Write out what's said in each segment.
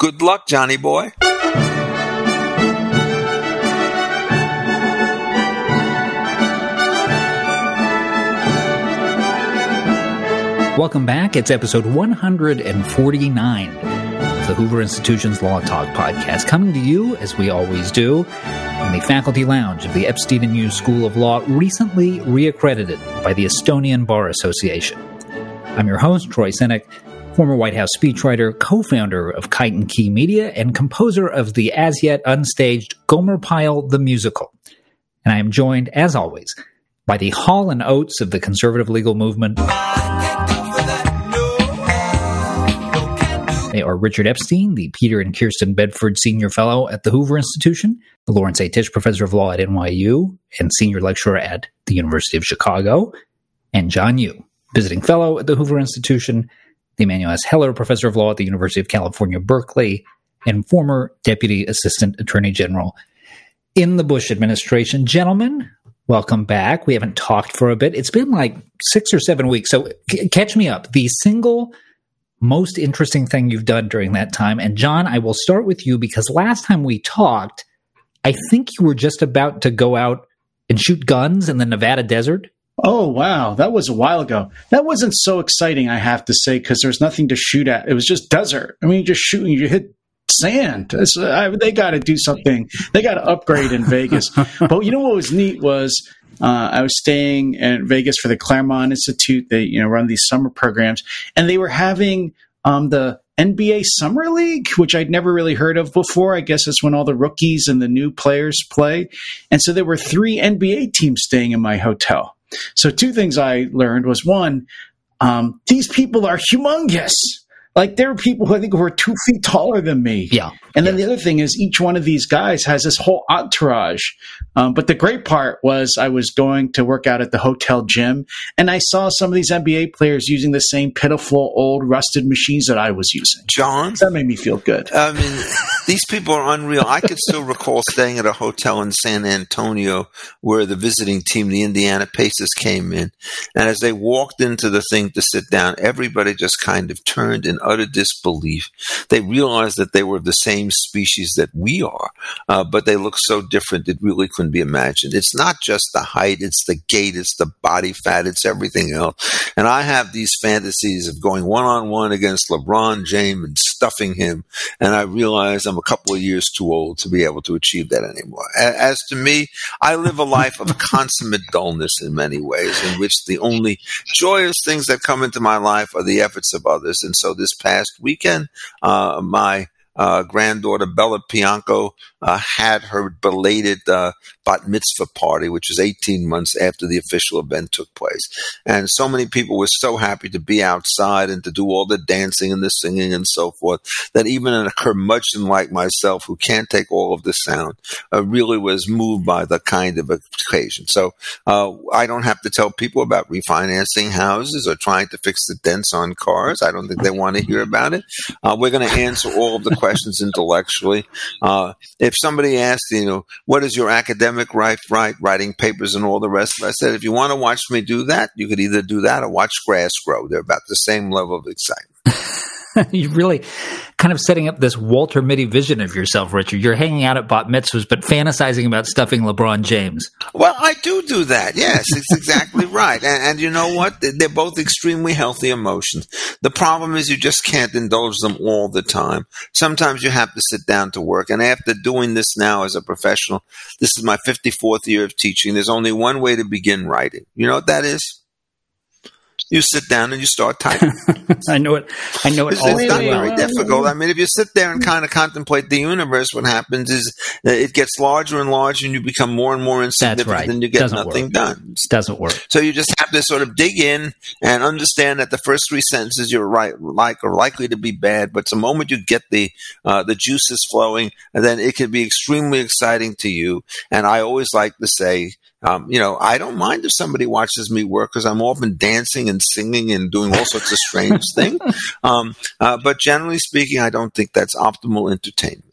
Good luck, Johnny boy. Welcome back. It's episode 149 of the Hoover Institution's Law Talk podcast, coming to you, as we always do, in the faculty lounge of the Epstein and Yoo's School of Law, recently reaccredited by the Estonian Bar Association. I'm your host, Troy Senik, former White House speechwriter, co founder of Kite and Key Media, and composer of the as yet unstaged Gomer Pyle the Musical. And I am joined, as always, by the Hall and Oates of the conservative legal movement. They are Richard Epstein, the Peter and Kirsten Bedford Senior Fellow at the Hoover Institution, the Lawrence A. Tisch Professor of Law at NYU, and Senior Lecturer at the University of Chicago, and John Yoo, Visiting Fellow at the Hoover Institution, the Emanuel S. Heller Professor of Law at the University of California, Berkeley, and former Deputy Assistant Attorney General in the Bush administration. Gentlemen, welcome back. We haven't talked for a bit. It's been like six or seven weeks. So c- catch me up. The single most interesting thing you've done during that time. And John, I will start with you because last time we talked, I think you were just about to go out and shoot guns in the Nevada desert. Oh, wow. That was a while ago. That wasn't so exciting, I have to say, because there's nothing to shoot at. It was just desert. I mean, you just shooting, you hit sand. I, they got to do something. They got to upgrade in Vegas. but you know what was neat was uh, I was staying in Vegas for the Claremont Institute. They you know run these summer programs, and they were having um, the NBA Summer League, which I'd never really heard of before. I guess it's when all the rookies and the new players play. And so there were three NBA teams staying in my hotel. So two things I learned was one, um, these people are humongous. Like there are people who I think who are two feet taller than me. Yeah. And then the other thing is each one of these guys has this whole entourage. Um, but the great part was I was going to work out at the hotel gym and I saw some of these NBA players using the same pitiful old rusted machines that I was using. John? That made me feel good. I mean, these people are unreal. I could still recall staying at a hotel in San Antonio where the visiting team, the Indiana Pacers, came in. And as they walked into the thing to sit down, everybody just kind of turned in utter disbelief. They realized that they were the same species that we are, uh, but they look so different it really couldn't be imagined. It's not just the height, it's the gait, it's the body fat, it's everything else. And I have these fantasies of going one on one against LeBron James and stuffing him. And I realize I'm a couple of years too old to be able to achieve that anymore. As to me, I live a life of consummate dullness in many ways, in which the only joyous things that come into my life are the efforts of others. And so this past weekend, uh, my uh, granddaughter Bella Pianco uh, had her belated uh, bat mitzvah party, which was 18 months after the official event took place. And so many people were so happy to be outside and to do all the dancing and the singing and so forth that even a curmudgeon like myself, who can't take all of the sound, uh, really was moved by the kind of occasion. So uh, I don't have to tell people about refinancing houses or trying to fix the dents on cars. I don't think they want to hear about it. Uh, we're going to answer all of the questions questions intellectually. Uh, if somebody asked, you know, what is your academic right, right, writing papers and all the rest of it, I said, if you want to watch me do that, you could either do that or watch grass grow. They're about the same level of excitement. You're really kind of setting up this Walter Mitty vision of yourself, Richard. You're hanging out at bat mitzvahs, but fantasizing about stuffing LeBron James. Well, I do do that. Yes, it's exactly right. And, and, you know what? They're both extremely healthy emotions. The problem is you just can't indulge them all the time. Sometimes you have to sit down to work. And after doing this now as a professional, this is my 54th year of teaching. There's only one way to begin writing. You know what that is? You sit down and you start typing. I know it. I know it. It's, it's not very difficult. I mean, if you sit there and kind of contemplate the universe, what happens is it gets larger and larger, and you become more and more insignificant, right. and you get Doesn't nothing work. done. It doesn't work. So you just have to sort of dig in and understand that the first three sentences you're right like are likely to be bad, but the moment you get the uh, the juices flowing, then it can be extremely exciting to you. And I always like to say, um, you know, I don't mind if somebody watches me work because I'm often dancing and singing and doing all sorts of strange things. Um, uh, but generally speaking, I don't think that's optimal entertainment.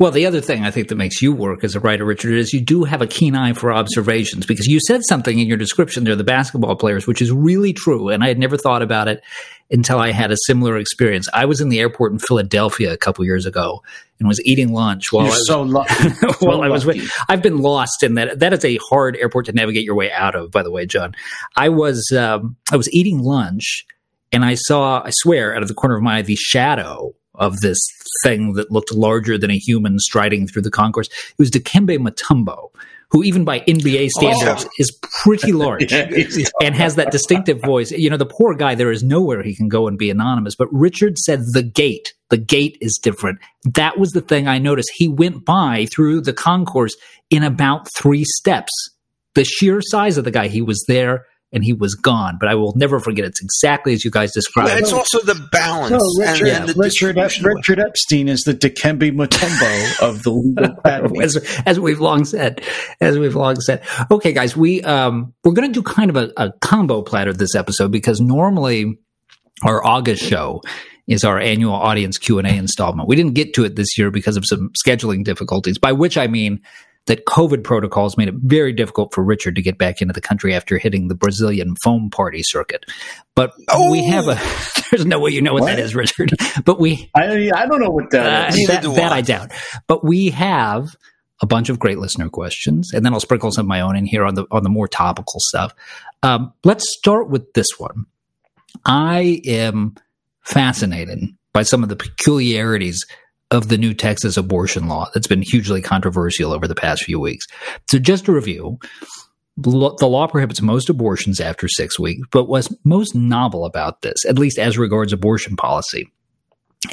Well, the other thing I think that makes you work as a writer, Richard, is you do have a keen eye for observations because you said something in your description there, the basketball players, which is really true. And I had never thought about it until I had a similar experience. I was in the airport in Philadelphia a couple years ago and was eating lunch while You're I was, so lucky. while I was with, I've been lost in that. That is a hard airport to navigate your way out of, by the way, John. I was, um, I was eating lunch and I saw, I swear, out of the corner of my eye, the shadow of this thing that looked larger than a human striding through the concourse. It was Dikembe Mutombo, who even by NBA oh. standards Oh. is pretty large Yeah, and has that distinctive voice. You know, the poor guy, there is nowhere he can go and be anonymous. But Richard said the gait, the gait is different. That was the thing I noticed. He went by through the concourse in about three steps. The sheer size of the guy, he was there and he was gone. But I will never forget. It's exactly as you guys described. It's also the balance No, and, Richard, and the Richard, Richard Epstein is the Dikembe Mutombo of the legal as, as we've long said, as we've long said. Okay, guys, we um we're going to do kind of a, a combo platter this episode because normally our August show is our annual audience Q and A installment. We didn't get to it this year because of some scheduling difficulties. By which I mean that COVID protocols made it very difficult for Richard to get back into the country after hitting the Brazilian foam party circuit. But oh! we have a. There's no way you know what, What? that is, Richard. But we I, I don't know what that uh, is. That, do that I. I doubt. But we have a bunch of great listener questions, and then I'll sprinkle some of my own in here on the on the more topical stuff. Um, let's start with this one. I am fascinated by some of the peculiarities of the new Texas abortion law that's been hugely controversial over the past few weeks. So, just to review, the law prohibits most abortions after six weeks, but what's most novel about this, at least as regards abortion policy,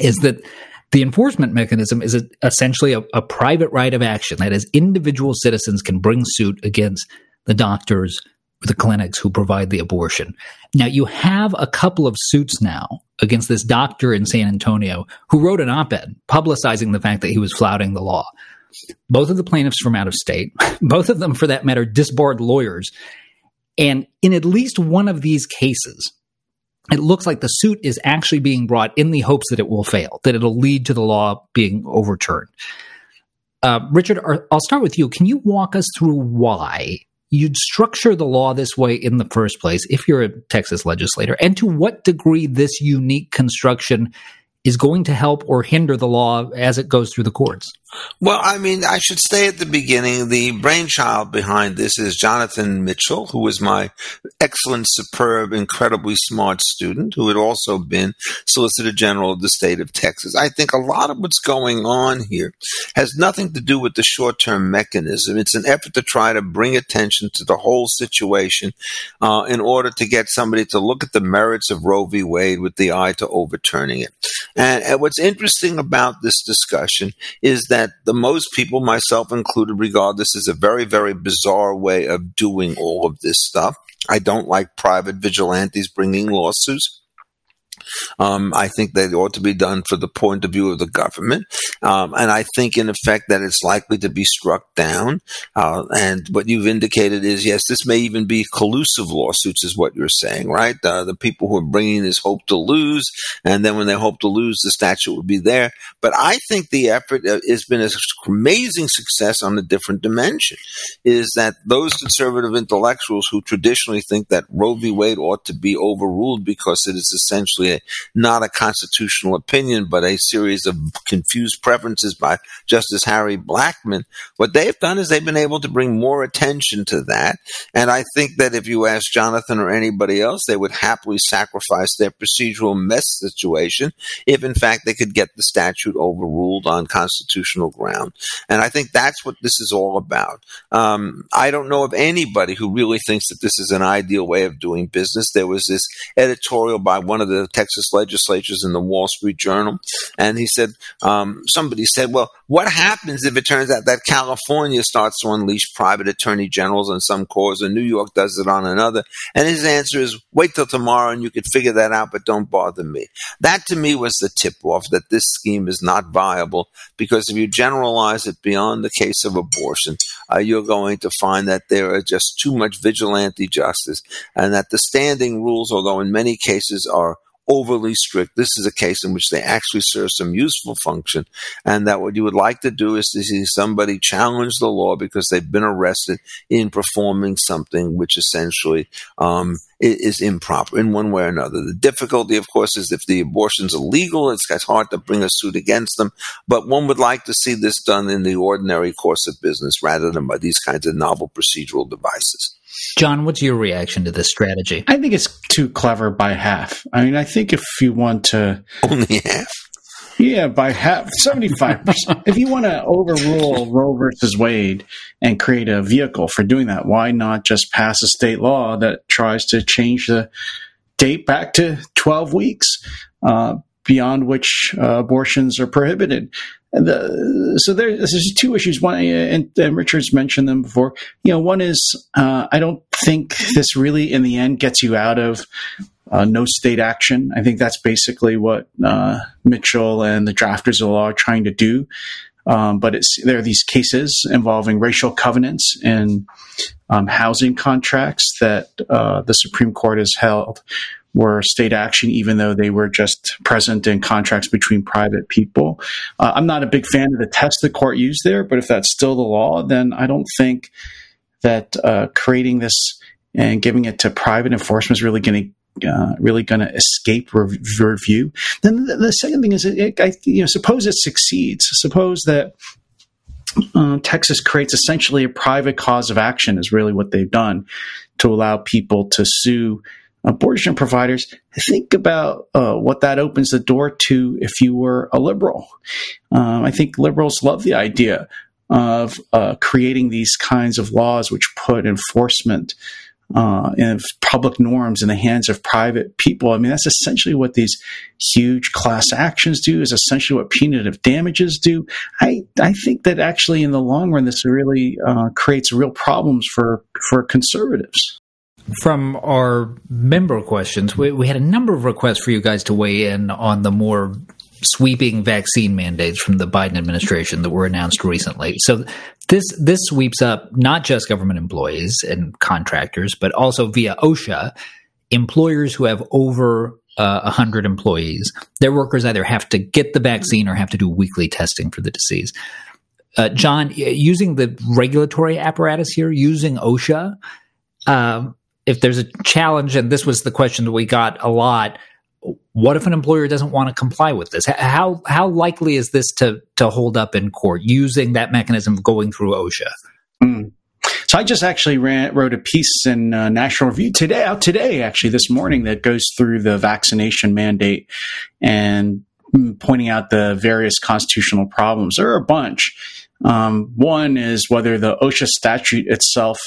is that the enforcement mechanism is essentially a, a private right of action. That is, individual citizens can bring suit against the doctors or the clinics who provide the abortion. Now, you have a couple of suits now against this doctor in San Antonio who wrote an op ed publicizing the fact that he was flouting the law. Both of the plaintiffs from out of state, both of them, for that matter, disbarred lawyers. And in at least one of these cases, it looks like the suit is actually being brought in the hopes that it will fail, that it'll lead to the law being overturned. Uh, Richard, I'll start with you. Can you walk us through why you'd structure the law this way in the first place if you're a Texas legislator, and to what degree this unique construction is going to help or hinder the law as it goes through the courts? Well, I mean, I should say at the beginning, the brainchild behind this is Jonathan Mitchell, who was my excellent, superb, incredibly smart student, who had also been Solicitor General of the state of Texas. I think a lot of what's going on here has nothing to do with the short term mechanism. It's an effort to try to bring attention to the whole situation uh, in order to get somebody to look at the merits of Roe v. Wade with the eye to overturning it. And, and what's interesting about this discussion is that the most people, myself included, regard this as a very, very bizarre way of doing all of this stuff. I don't like private vigilantes bringing lawsuits. Um, I think that ought to be done for the point of view of the government. Um, and I think, in effect, that it's likely to be struck down. Uh, and what you've indicated is, yes, this may even be collusive lawsuits, is what you're saying, right? Uh, the people who are bringing this hope to lose. And then when they hope to lose, the statute will be there. But I think the effort uh, has been an amazing success on a different dimension is that those conservative intellectuals who traditionally think that Roe v. Wade ought to be overruled because it is essentially a, not a constitutional opinion, but a series of confused preferences by Justice Harry Blackmun, what they've done is they've been able to bring more attention to that. And I think that if you ask Jonathan or anybody else, they would happily sacrifice their procedural mess situation if, in fact, they could get the statute overruled on constitutional ground. And I think that's what this is all about. Um, I don't know of anybody who really thinks that this is an ideal way of doing business. There was this editorial by one of the Texas legislatures in the Wall Street Journal, and he said, um, somebody said, well, what happens if it turns out that California starts to unleash private attorney generals on some cause and New York does it on another? And his answer is, wait till tomorrow and you can figure that out, but don't bother me. That to me was the tip off that this scheme is not viable because if you generalize it beyond the case of abortion, uh, you're going to find that there are just too much vigilante justice and that the standing rules, although in many cases are overly strict. This is a case in which they actually serve some useful function, and that what you would like to do is to see somebody challenge the law because they've been arrested in performing something which essentially um, is improper in one way or another. The difficulty, of course, is if the abortion's illegal, it's, it's hard to bring a suit against them. But one would like to see this done in the ordinary course of business rather than by these kinds of novel procedural devices. John, what's your reaction to this strategy? I think it's too clever by half. I mean, I think if you want to only half. Yeah, by half, 75%. if you want to overrule Roe versus Wade and create a vehicle for doing that, why not just pass a state law that tries to change the date back to 12 weeks, uh, beyond which uh, abortions are prohibited? The, so there, there's two issues. One, and, and, Richard's mentioned them before. You know, one is uh, I don't think this really, in the end, gets you out of uh, no state action. I think that's basically what uh, Mitchell and the drafters of the law are trying to do. Um, but there are these cases involving racial covenants and um, housing contracts that uh, the Supreme Court has held were state action, even though they were just present in contracts between private people. Uh, I'm not a big fan of the test the court used there, but if that's still the law, then I don't think that uh, creating this and giving it to private enforcement is really going to uh, really going to escape rev- review. Then the, the, second thing is, it, I, you know, suppose it succeeds. Suppose that uh, Texas creates essentially a private cause of action is really what they've done to allow people to sue abortion providers. Think about uh, what that opens the door to if you were a liberal. Um, I think liberals love the idea of uh, creating these kinds of laws which put enforcement uh, and public norms in the hands of private people. I mean, that's essentially what these huge class actions do. Is essentially what punitive damages do. I I think that actually, in the long run, this really uh, creates real problems for for conservatives. From our member questions, we, we had a number of requests for you guys to weigh in on the more sweeping vaccine mandates from the Biden administration that were announced recently. So this this sweeps up not just government employees and contractors, but also via OSHA, employers who have over uh, 100 employees. Their workers either have to get the vaccine or have to do weekly testing for the disease. Uh, John, using the regulatory apparatus here, using OSHA, uh, if there's a challenge, and this was the question that we got a lot, what if an employer doesn't want to comply with this? How how likely is this to to hold up in court using that mechanism of going through OSHA? Mm. So I just actually ran, wrote a piece in uh, National Review today, out today, actually this morning, that goes through the vaccination mandate and mm, pointing out the various constitutional problems. There are a bunch. Um, one is whether the OSHA statute itself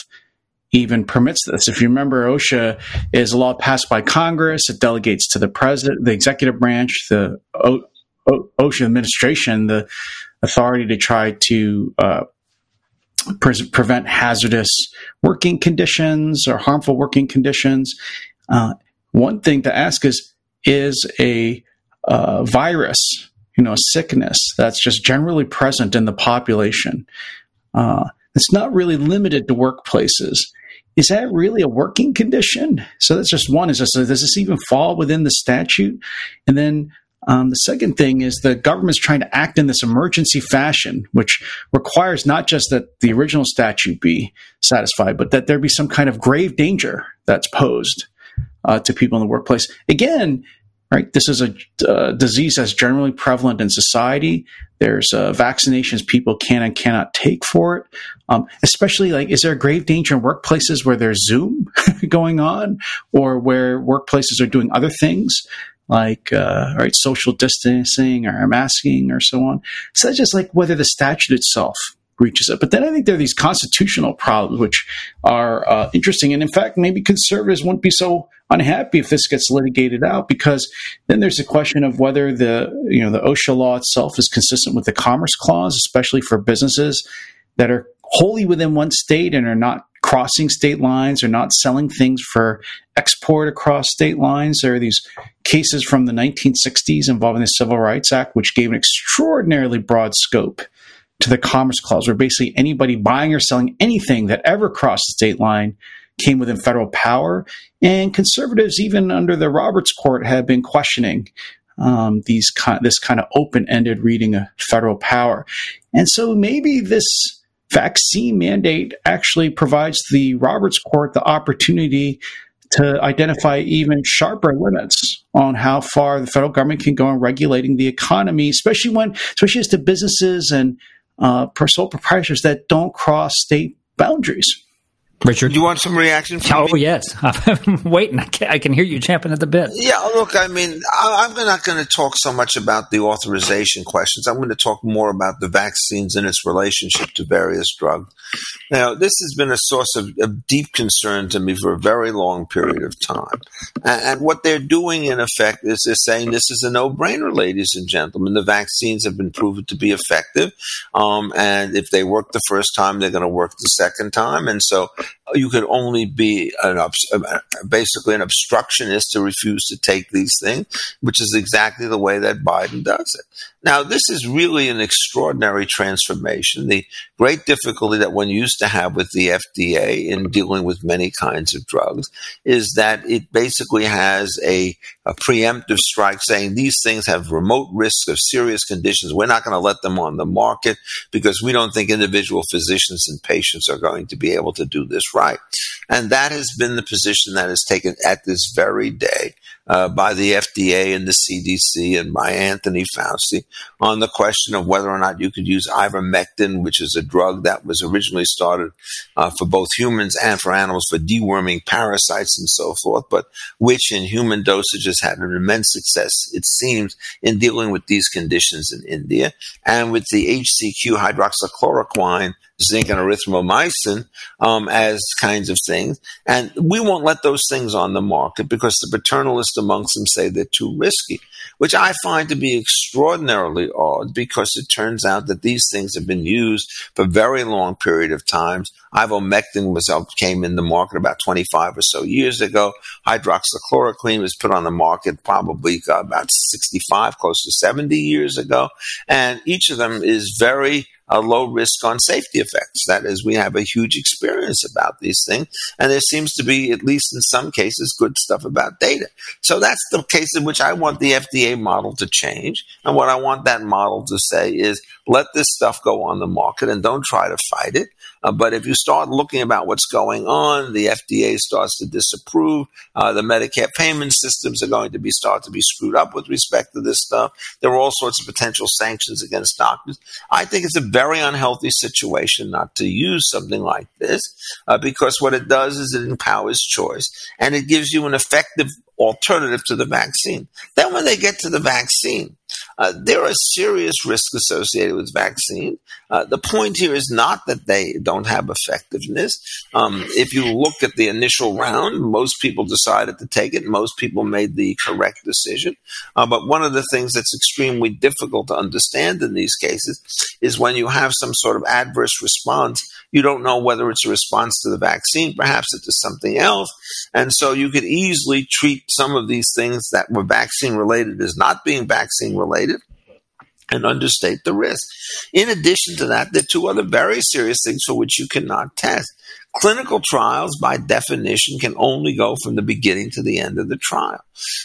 even permits this. If you remember, OSHA is a law passed by Congress. It delegates to the president, the executive branch, the o- o- OSHA administration, the authority to try to uh, pre- prevent hazardous working conditions or harmful working conditions. Uh, one thing to ask is: Is a uh, virus, you know, a sickness that's just generally present in the population? Uh, it's not really limited to workplaces is that really a working condition? So that's just one. Is does this even fall within the statute? And then um, the second thing is the government's trying to act in this emergency fashion, which requires not just that the original statute be satisfied, but that there be some kind of grave danger that's posed uh, to people in the workplace. Again, right? This is a uh, disease that's generally prevalent in society. There's uh, vaccinations people can and cannot take for it. Um, especially like, is there a grave danger in workplaces where there's Zoom going on, or where workplaces are doing other things like uh, right social distancing or masking or so on? So that's just like whether the statute itself reaches it. But then I think there are these constitutional problems which are uh, interesting, and in fact, maybe conservatives wouldn't be so unhappy if this gets litigated out because then there's a question of whether the you know the OSHA law itself is consistent with the Commerce Clause, especially for businesses that are wholly within one state and are not crossing state lines or not selling things for export across state lines. There are these cases from the 1960s involving the Civil Rights Act, which gave an extraordinarily broad scope to the Commerce Clause, where basically anybody buying or selling anything that ever crossed the state line came within federal power. And conservatives, even under the Roberts Court, have been questioning um, these this kind of open-ended reading of federal power. And so maybe this vaccine mandate actually provides the Roberts Court the opportunity to identify even sharper limits on how far the federal government can go in regulating the economy, especially when, especially as to businesses and uh, sole proprietors that don't cross state boundaries. Richard, you want some reaction? Oh me? yes, I'm waiting. I can, I can, hear you champing at the bit. Yeah, look, I mean, I, am not going to talk so much about the authorization questions. I'm going to talk more about the vaccines and its relationship to various drugs. Now, this has been a source of, of deep concern to me for a very long period of time, and, and what they're doing, in effect, is they're saying this is a no-brainer, ladies and gentlemen. The vaccines have been proven to be effective, um, and if they work the first time, they're going to work the second time, and so you could only be an uh, basically an obstructionist to refuse to take these things, which is exactly the way that Biden does it. Now, this is really an extraordinary transformation. The great difficulty that one used to have with the FDA in dealing with many kinds of drugs is that it basically has a, a preemptive strike saying these things have remote risks of serious conditions. We're not going to let them on the market because we don't think individual physicians and patients are going to be able to do this right. And that has been the position that is taken at this very day uh, by the FDA and the CDC and by Anthony Fauci on the question of whether or not you could use ivermectin, which is a drug that was originally started uh, for both humans and for animals for deworming parasites and so forth, but which in human dosages had an immense success, it seems, in dealing with these conditions in India. And with the HCQ hydroxychloroquine, zinc and erythromycin um, as kinds of things. And we won't let those things on the market because the paternalists amongst them say they're too risky, which I find to be extraordinarily odd because it turns out that these things have been used for very long period of times. Ivermectin was uh, came in the market about 25 or so years ago. Hydroxychloroquine was put on the market probably uh, about 65, close to 70 years ago. And each of them is very a low risk on safety effects. That is, we have a huge experience about these things, and there seems to be, at least in some cases, good stuff about data. So that's the case in which I want the FDA model to change. And what I want that model to say is let this stuff go on the market and don't try to fight it. Uh, but if you start looking about what's going on, the FDA starts to disapprove. Uh, the Medicare payment systems are going to be start to be screwed up with respect to this stuff. There are all sorts of potential sanctions against doctors. I think it's a very unhealthy situation not to use something like this uh, because what it does is it empowers choice and it gives you an effective alternative to the vaccine. Then when they get to the vaccine, uh, there are serious risks associated with vaccine. Uh, the point here is not that they don't have effectiveness. Um, if you look at the initial round, most people decided to take it. Most people made the correct decision. Uh, but one of the things that's extremely difficult to understand in these cases is when you have some sort of adverse response, you don't know whether it's a response to the vaccine, perhaps it's to something else. And so you could easily treat some of these things that were vaccine related as not being vaccine related and understate the risk. In addition to that, there are two other very serious things for which you cannot test. Clinical trials, by definition, can only go from the beginning to the end of the trial.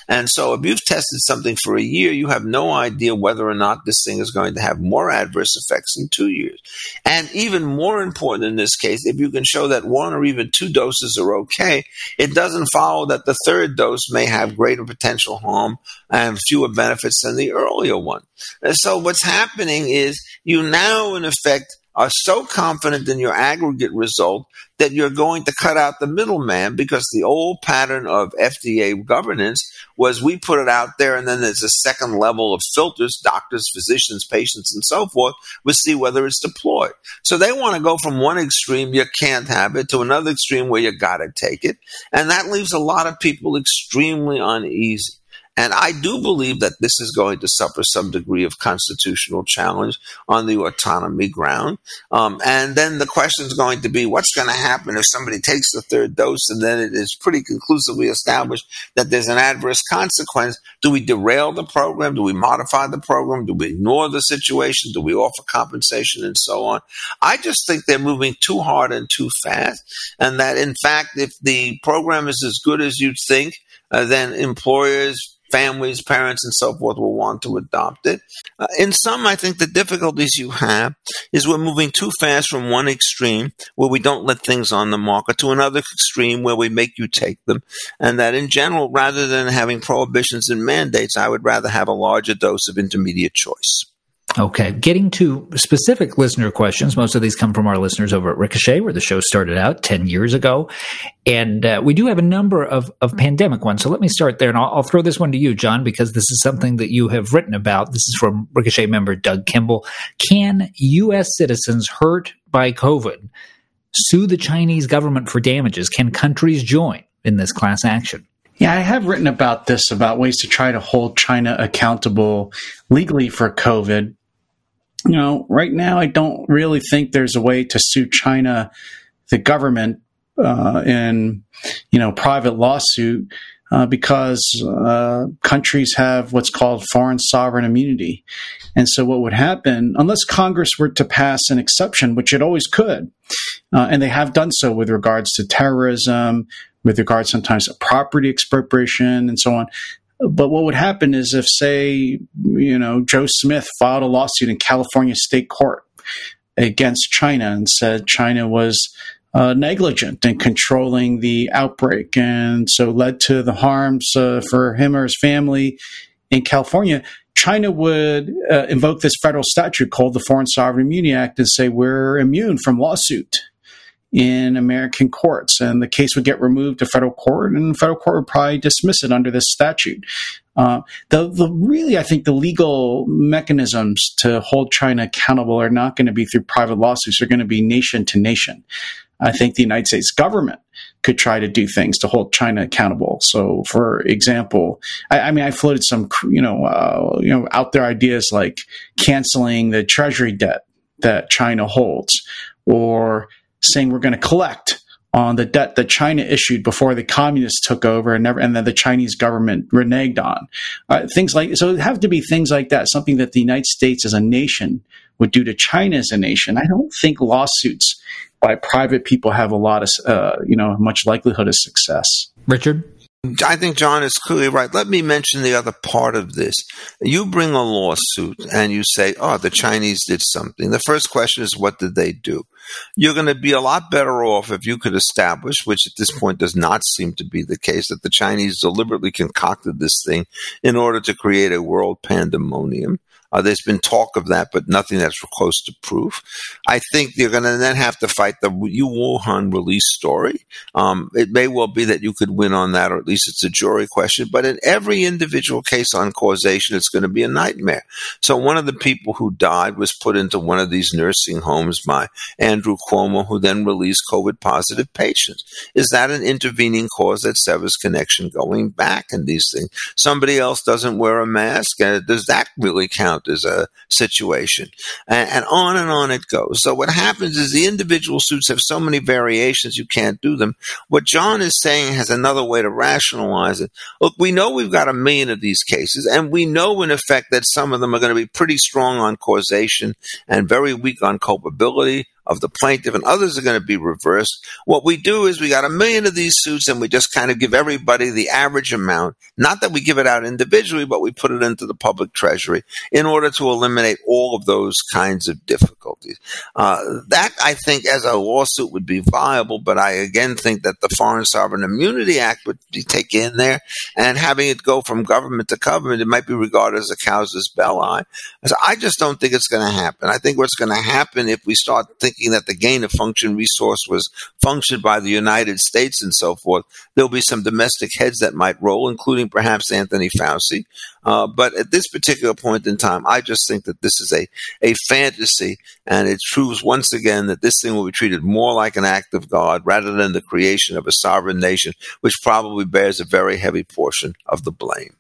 And so, if you've tested something for a year, you have no idea whether or not this thing is going to have more adverse effects in two years. And even more important in this case, if you can show that one or even two doses are okay, it doesn't follow that the third dose may have greater potential harm and fewer benefits than the earlier one. And so, what's happening is you now, in effect, are so confident in your aggregate result that you're going to cut out the middleman because the old pattern of FDA governance was we put it out there and then there's a second level of filters, doctors, physicians, patients, and so forth, we see whether it's deployed. So they want to go from one extreme, you can't have it, to another extreme where you got to take it. And that leaves a lot of people extremely uneasy. And I do believe that this is going to suffer some degree of constitutional challenge on the autonomy ground. Um, and then the question is going to be what's going to happen if somebody takes the third dose and then it is pretty conclusively established that there's an adverse consequence? Do we derail the program? Do we modify the program? Do we ignore the situation? Do we offer compensation and so on? I just think they're moving too hard and too fast. And that, in fact, if the program is as good as you'd think, uh, then employers, families, parents, and so forth will want to adopt it. Uh, in some, I think the difficulties you have is we're moving too fast from one extreme where we don't let things on the market to another extreme where we make you take them. And that in general, rather than having prohibitions and mandates, I would rather have a larger dose of intermediate choice. Okay. Getting to specific listener questions. Most of these come from our listeners over at Ricochet, where the show started out 10 years ago. And uh, we do have a number of, of pandemic ones. So let me start there. And I'll, I'll, throw this one to you, John, because this is something that you have written about. This is from Ricochet member Doug Kimball. Can U.S. citizens hurt by COVID sue the Chinese government for damages? Can countries join in this class action? Yeah, I have written about this about ways to try to hold China accountable legally for COVID you know, right now I don't really think there's a way to sue China, the government, uh, in you know private lawsuit uh, because uh, countries have what's called foreign sovereign immunity, and so what would happen unless Congress were to pass an exception, which it always could, uh, and they have done so with regards to terrorism, with regards sometimes to property expropriation and so on. But what would happen is if, say, you know, Joe Smith filed a lawsuit in California state court against China and said China was uh, negligent in controlling the outbreak and so led to the harms uh, for him or his family in California, China would uh, invoke this federal statute called the Foreign Sovereign Immunity Act and say we're immune from lawsuit in American courts, and the case would get removed to federal court, and federal court would probably dismiss it under this statute. Uh, the, the really, I think the legal mechanisms to hold China accountable are not going to be through private lawsuits; they're going to be nation to nation. I think the United States government could try to do things to hold China accountable. So, for example, I, I mean, I floated some, you know, uh, you know, out there ideas like canceling the treasury debt that China holds, or saying we're going to collect on the debt that China issued before the communists took over and never, and then the Chinese government reneged on. Uh, things like so, it have to be things like that. Something that the United States as a nation would do to China as a nation. I don't think lawsuits by private people have a lot of, uh, you know, much likelihood of success. Richard. I think John is clearly right. Let me mention the other part of this. You bring a lawsuit and you say, oh, the Chinese did something. The first question is, what did they do? You're going to be a lot better off if you could establish, which at this point does not seem to be the case, that the Chinese deliberately concocted this thing in order to create a world pandemonium. Uh, there's been talk of that, but nothing that's close to proof. I think you're going to then have to fight the Yu Wuhan release story. Um, it may well be that you could win on that, or at least it's a jury question. But in every individual case on causation, it's going to be a nightmare. So one of the people who died was put into one of these nursing homes by Andrew Cuomo, who then released COVID positive patients. Is that an intervening cause that severs connection going back in these things? Somebody else doesn't wear a mask. Uh, does that really count? Out as a situation. And, and on and on it goes. So what happens is the individual suits have so many variations you can't do them. What John is saying has another way to rationalize it. Look, we know we've got a million of these cases, and we know in effect that some of them are going to be pretty strong on causation and very weak on culpability of the plaintiff, and others are going to be reversed. What we do is we got a million of these suits, and we just kind of give everybody the average amount. Not that we give it out individually, but we put it into the public treasury in order to eliminate all of those kinds of difficulties. Uh, that, I think, as a lawsuit would be viable, but I again think that the Foreign Sovereign Immunity Act would be taken in there, and having it go from government to government, it might be regarded as a casus belli. So I just don't think it's going to happen. I think what's going to happen if we start thinking that the gain of function resource was functioned by the United States and so forth, there'll be some domestic heads that might roll, including perhaps Anthony Fauci. Uh, but at this particular point in time, I just think that this is a, a fantasy, and it proves once again that this thing will be treated more like an act of God rather than the creation of a sovereign nation, which probably bears a very heavy portion of the blame.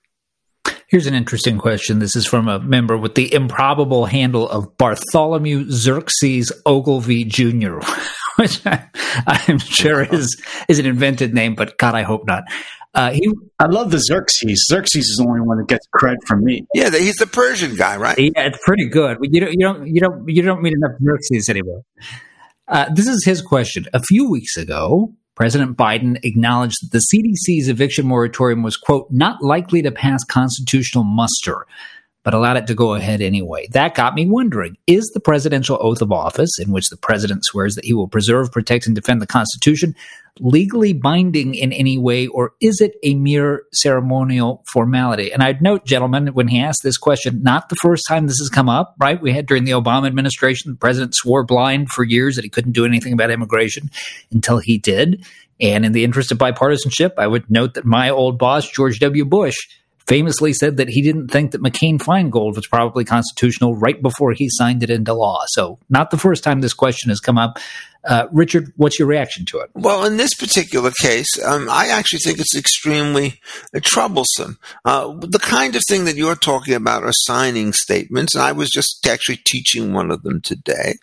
Here's an interesting question. This is from a member with the improbable handle of Bartholomew Xerxes Ogilvy Jr., which I, am sure is is an invented name, but God, I hope not. Uh, he, I love the Xerxes. Xerxes is the only one that gets cred from me. Yeah, he's the Persian guy, right? Yeah, it's pretty good. You don't, you don't, you don't, you don't meet enough Xerxes anymore. Uh, this is his question. A few weeks ago, President Biden acknowledged that the CDC's eviction moratorium was, quote, not likely to pass constitutional muster but allowed it to go ahead anyway. That got me wondering is the presidential oath of office, in which the president swears that he will preserve, protect, and defend the Constitution, legally binding in any way, or is it a mere ceremonial formality? And I'd note, gentlemen, when he asked this question, not the first time this has come up, right? We had during the Obama administration, the president swore blind for years that he couldn't do anything about immigration until he did. And in the interest of bipartisanship, I would note that my old boss, George W. Bush, famously said that he didn't think that McCain Feingold was probably constitutional right before he signed it into law. So, not the first time this question has come up. Uh, Richard, what's your reaction to it? Well, in this particular case, um, I actually think it's extremely uh, troublesome. Uh, the kind of thing that you're talking about are signing statements, I was just actually teaching one of them today.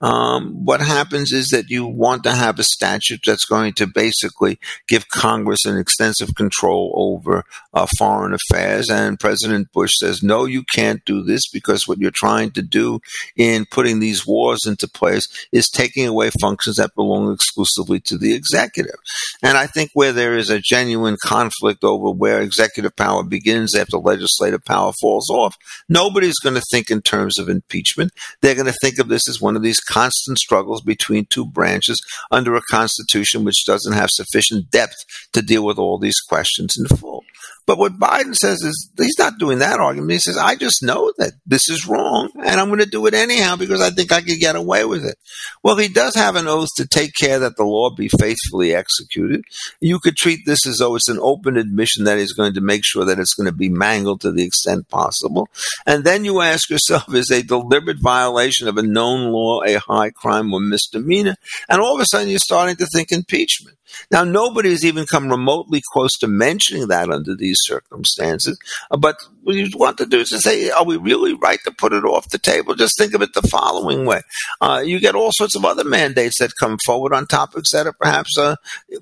Um, what happens is that you want to have a statute that's going to basically give Congress an extensive control over uh, foreign affairs, and President Bush says, no, you can't do this because what you're trying to do in putting these wars into place is taking away functions that belong exclusively to the executive. And I think where there is a genuine conflict over where executive power begins after legislative power falls off, nobody's going to think in terms of impeachment. They're going to think of this as one of these constant struggles between two branches under a constitution which doesn't have sufficient depth to deal with all these questions in full. But what Biden says is he's not doing that argument. He says, I just know that this is wrong and I'm going to do it anyhow because I think I could get away with it. Well, he does have an oath to take care that the law be faithfully executed. You could treat this as though it's an open admission that he's going to make sure that it's going to be mangled to the extent possible. And then you ask yourself, is a deliberate violation of a known law a high crime or misdemeanor? And all of a sudden you're starting to think impeachment. Now, nobody has even come remotely close to mentioning that under these circumstances. Uh, but what you want to do is to say, are we really right to put it off the table? Just think of it the following way. Uh, you get all sorts of other mandates that come forward on topics that are perhaps uh,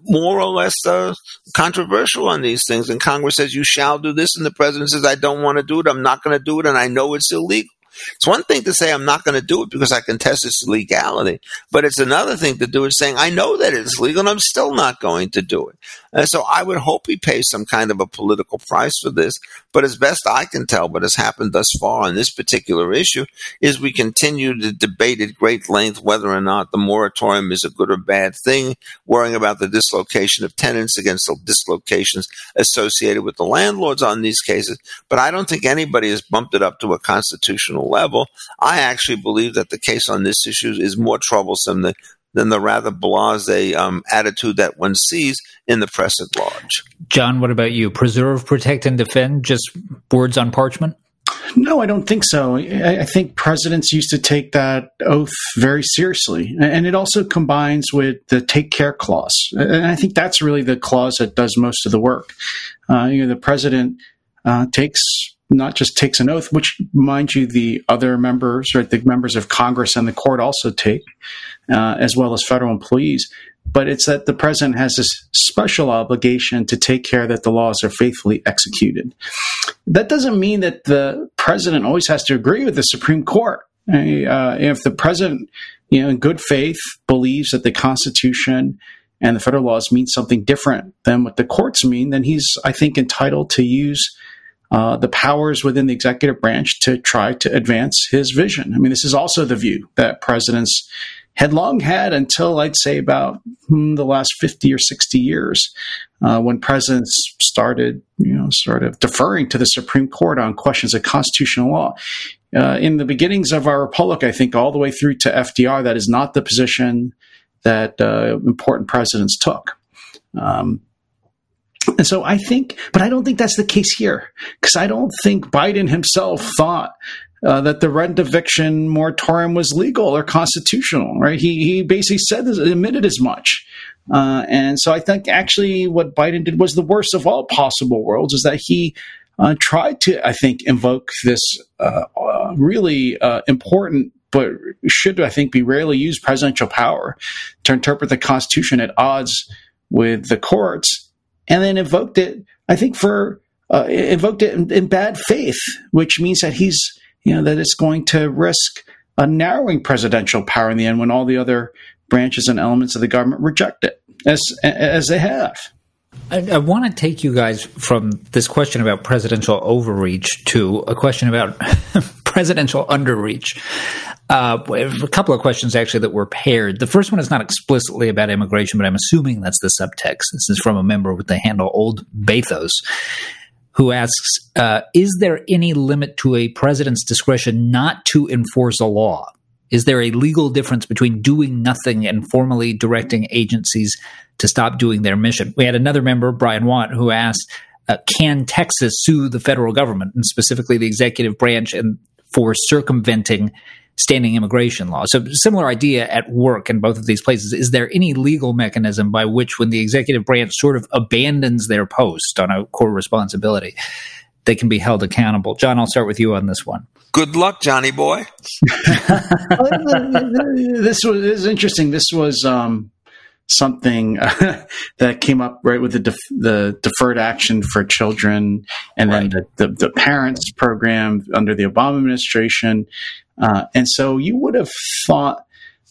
more or less uh, controversial on these things. And Congress says, you shall do this. And the president says, I don't want to do it. I'm not going to do it. And I know it's illegal. It's one thing to say I'm not going to do it because I contest its legality, but it's another thing to do it saying I know that it's legal and I'm still not going to do it. And so I would hope he pays some kind of a political price for this. But as best I can tell, what has happened thus far on this particular issue is we continue to debate at great length whether or not the moratorium is a good or bad thing, worrying about the dislocation of tenants against the dislocations associated with the landlords on these cases. But I don't think anybody has bumped it up to a constitutional level. I actually believe that the case on this issue is more troublesome than than the rather blase um, attitude that one sees in the press at large. John, what about you? Preserve, protect, and defend, just words on parchment? No, I don't think so. I, think presidents used to take that oath very seriously. And it also combines with the take care clause. And I think that's really the clause that does most of the work. Uh, you know, the president uh, takes not just takes an oath, which, mind you, the other members, right, the members of Congress and the court also take, uh, as well as federal employees. But it's that the president has this special obligation to take care that the laws are faithfully executed. That doesn't mean that the president always has to agree with the Supreme Court. Uh, if the president, you know, in good faith, believes that the Constitution and the federal laws mean something different than what the courts mean, then he's, I think, entitled to use uh, the powers within the executive branch to try to advance his vision. I mean, this is also the view that presidents had long had until I'd say about hmm, the last 50 or 60 years, uh, when presidents started, you know, sort of deferring to the Supreme Court on questions of constitutional law. Uh, in the beginnings of our republic, I think all the way through to FDR, that is not the position that uh, important presidents took. Um, and so I think, but I don't think that's the case here because I don't think Biden himself thought uh, that the rent eviction moratorium was legal or constitutional, right? He, he basically said this, admitted as much. Uh, and so I think actually what Biden did was the worst of all possible worlds is that he uh, tried to, I think, invoke this uh, uh, really uh, important but should, I think, be rarely used presidential power to interpret the Constitution at odds with the courts, and then invoked it, I think, for uh, invoked it in, in bad faith, which means that he's, you know, that it's going to risk a narrowing presidential power in the end when all the other branches and elements of the government reject it, as as they have. I, I, want to take you guys from this question about presidential overreach to a question about presidential underreach. Uh, a couple of questions actually that were paired. The first one is not explicitly about immigration, but I'm assuming that's the subtext. This is from a member with the handle Old Bathos, who asks uh, Is there any limit to a president's discretion not to enforce a law? Is there a legal difference between doing nothing and formally directing agencies to stop doing their mission? We had another member, Brian Watt, who asked, uh, can Texas sue the federal government and specifically the executive branch and for circumventing standing immigration law? So similar idea at work in both of these places. Is there any legal mechanism by which when the executive branch sort of abandons their post on a core responsibility, they can be held accountable? John, I'll start with you on this one. Good luck, Johnny boy. this was this is interesting. This was um, something uh, that came up right with the def- the deferred action for children, and right. then the, the, the parents program under the Obama administration. Uh, and so you would have thought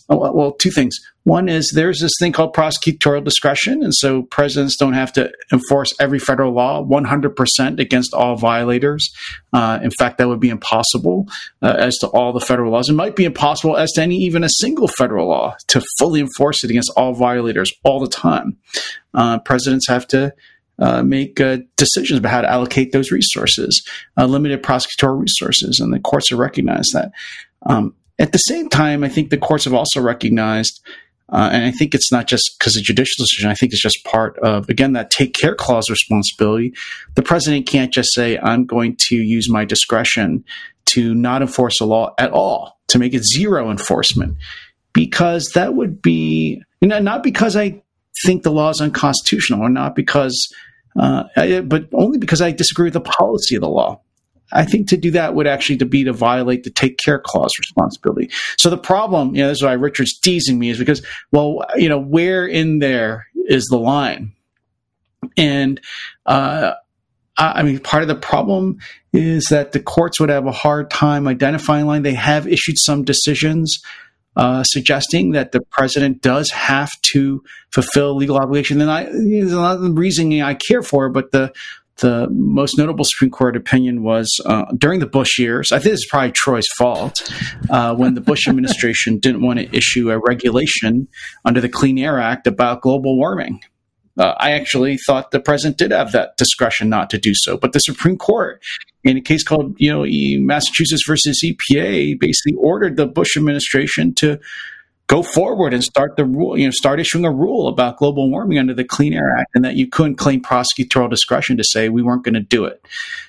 well, two things. One is there's this thing called prosecutorial discretion, and so presidents don't have to enforce every federal law 100% against all violators. Uh, in fact, that would be impossible uh, as to all the federal laws. It might be impossible as to any even a single federal law to fully enforce it against all violators all the time. Uh, presidents have to uh, make uh, decisions about how to allocate those resources, uh, limited prosecutorial resources, and the courts have recognized that. Um, at the same time, I think the courts have also recognized, uh, and I think it's not just because of judicial decision. I think it's just part of again that take care clause responsibility. The president can't just say, "I'm going to use my discretion to not enforce a law at all, to make it zero enforcement," because that would be you know not because I think the law is unconstitutional or not because, uh, I, but only because I disagree with the policy of the law. I think to do that would actually to be to violate the take care clause responsibility. So the problem, you know, this is why Richard's teasing me is because, well, you know, where in there is the line? And, uh, I mean, part of the problem is that the courts would have a hard time identifying line. They have issued some decisions uh, suggesting that the president does have to fulfill legal obligation. And I, there's a lot of reasoning I care for, but the the most notable Supreme Court opinion was uh, during the Bush years. I think this is probably Troy's fault uh, when the Bush administration didn't want to issue a regulation under the Clean Air Act about global warming. Uh, I actually thought the president did have that discretion not to do so, but the Supreme Court, in a case called you know Massachusetts versus EPA, basically ordered the Bush administration to go forward and start the rule, you know, start issuing a rule about global warming under the Clean Air Act, and that you couldn't claim prosecutorial discretion to say we weren't going to do it.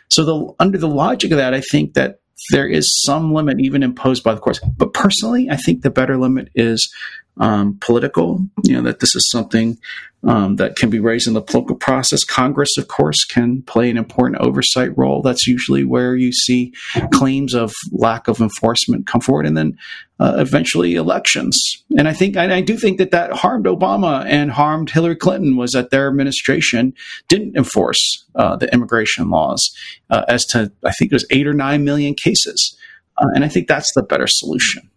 So, the, under the logic of that, I think that there is some limit even imposed by the courts. But personally, I think the better limit is um, political. You know that this is something um, that can be raised in the political process. Congress, of course, can play an important oversight role. That's usually where you see claims of lack of enforcement come forward, and then uh, eventually elections. And I think I, do think that that harmed Obama and harmed Hillary Clinton was that their administration didn't enforce uh, the immigration laws uh, as to I think it was eight or nine million cases, uh, and I think that's the better solution.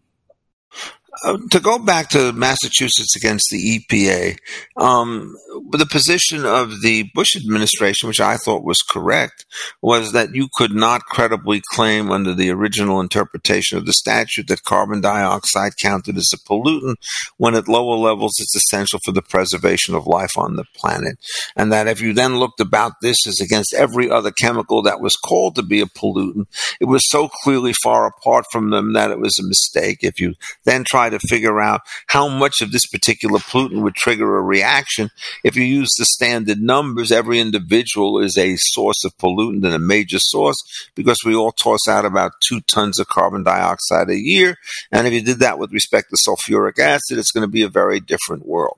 Uh, to go back to Massachusetts against the EPA, um, the position of the Bush administration, which I thought was correct, was that you could not credibly claim under the original interpretation of the statute that carbon dioxide counted as a pollutant when at lower levels it's essential for the preservation of life on the planet. And that if you then looked about this as against every other chemical that was called to be a pollutant, it was so clearly far apart from them that it was a mistake. If you then try to figure out how much of this particular pollutant would trigger a reaction, if you use the standard numbers, every individual is a source of pollutant and a major source because we all toss out about two tons of carbon dioxide a year. And if you did that with respect to sulfuric acid, it's going to be a very different world.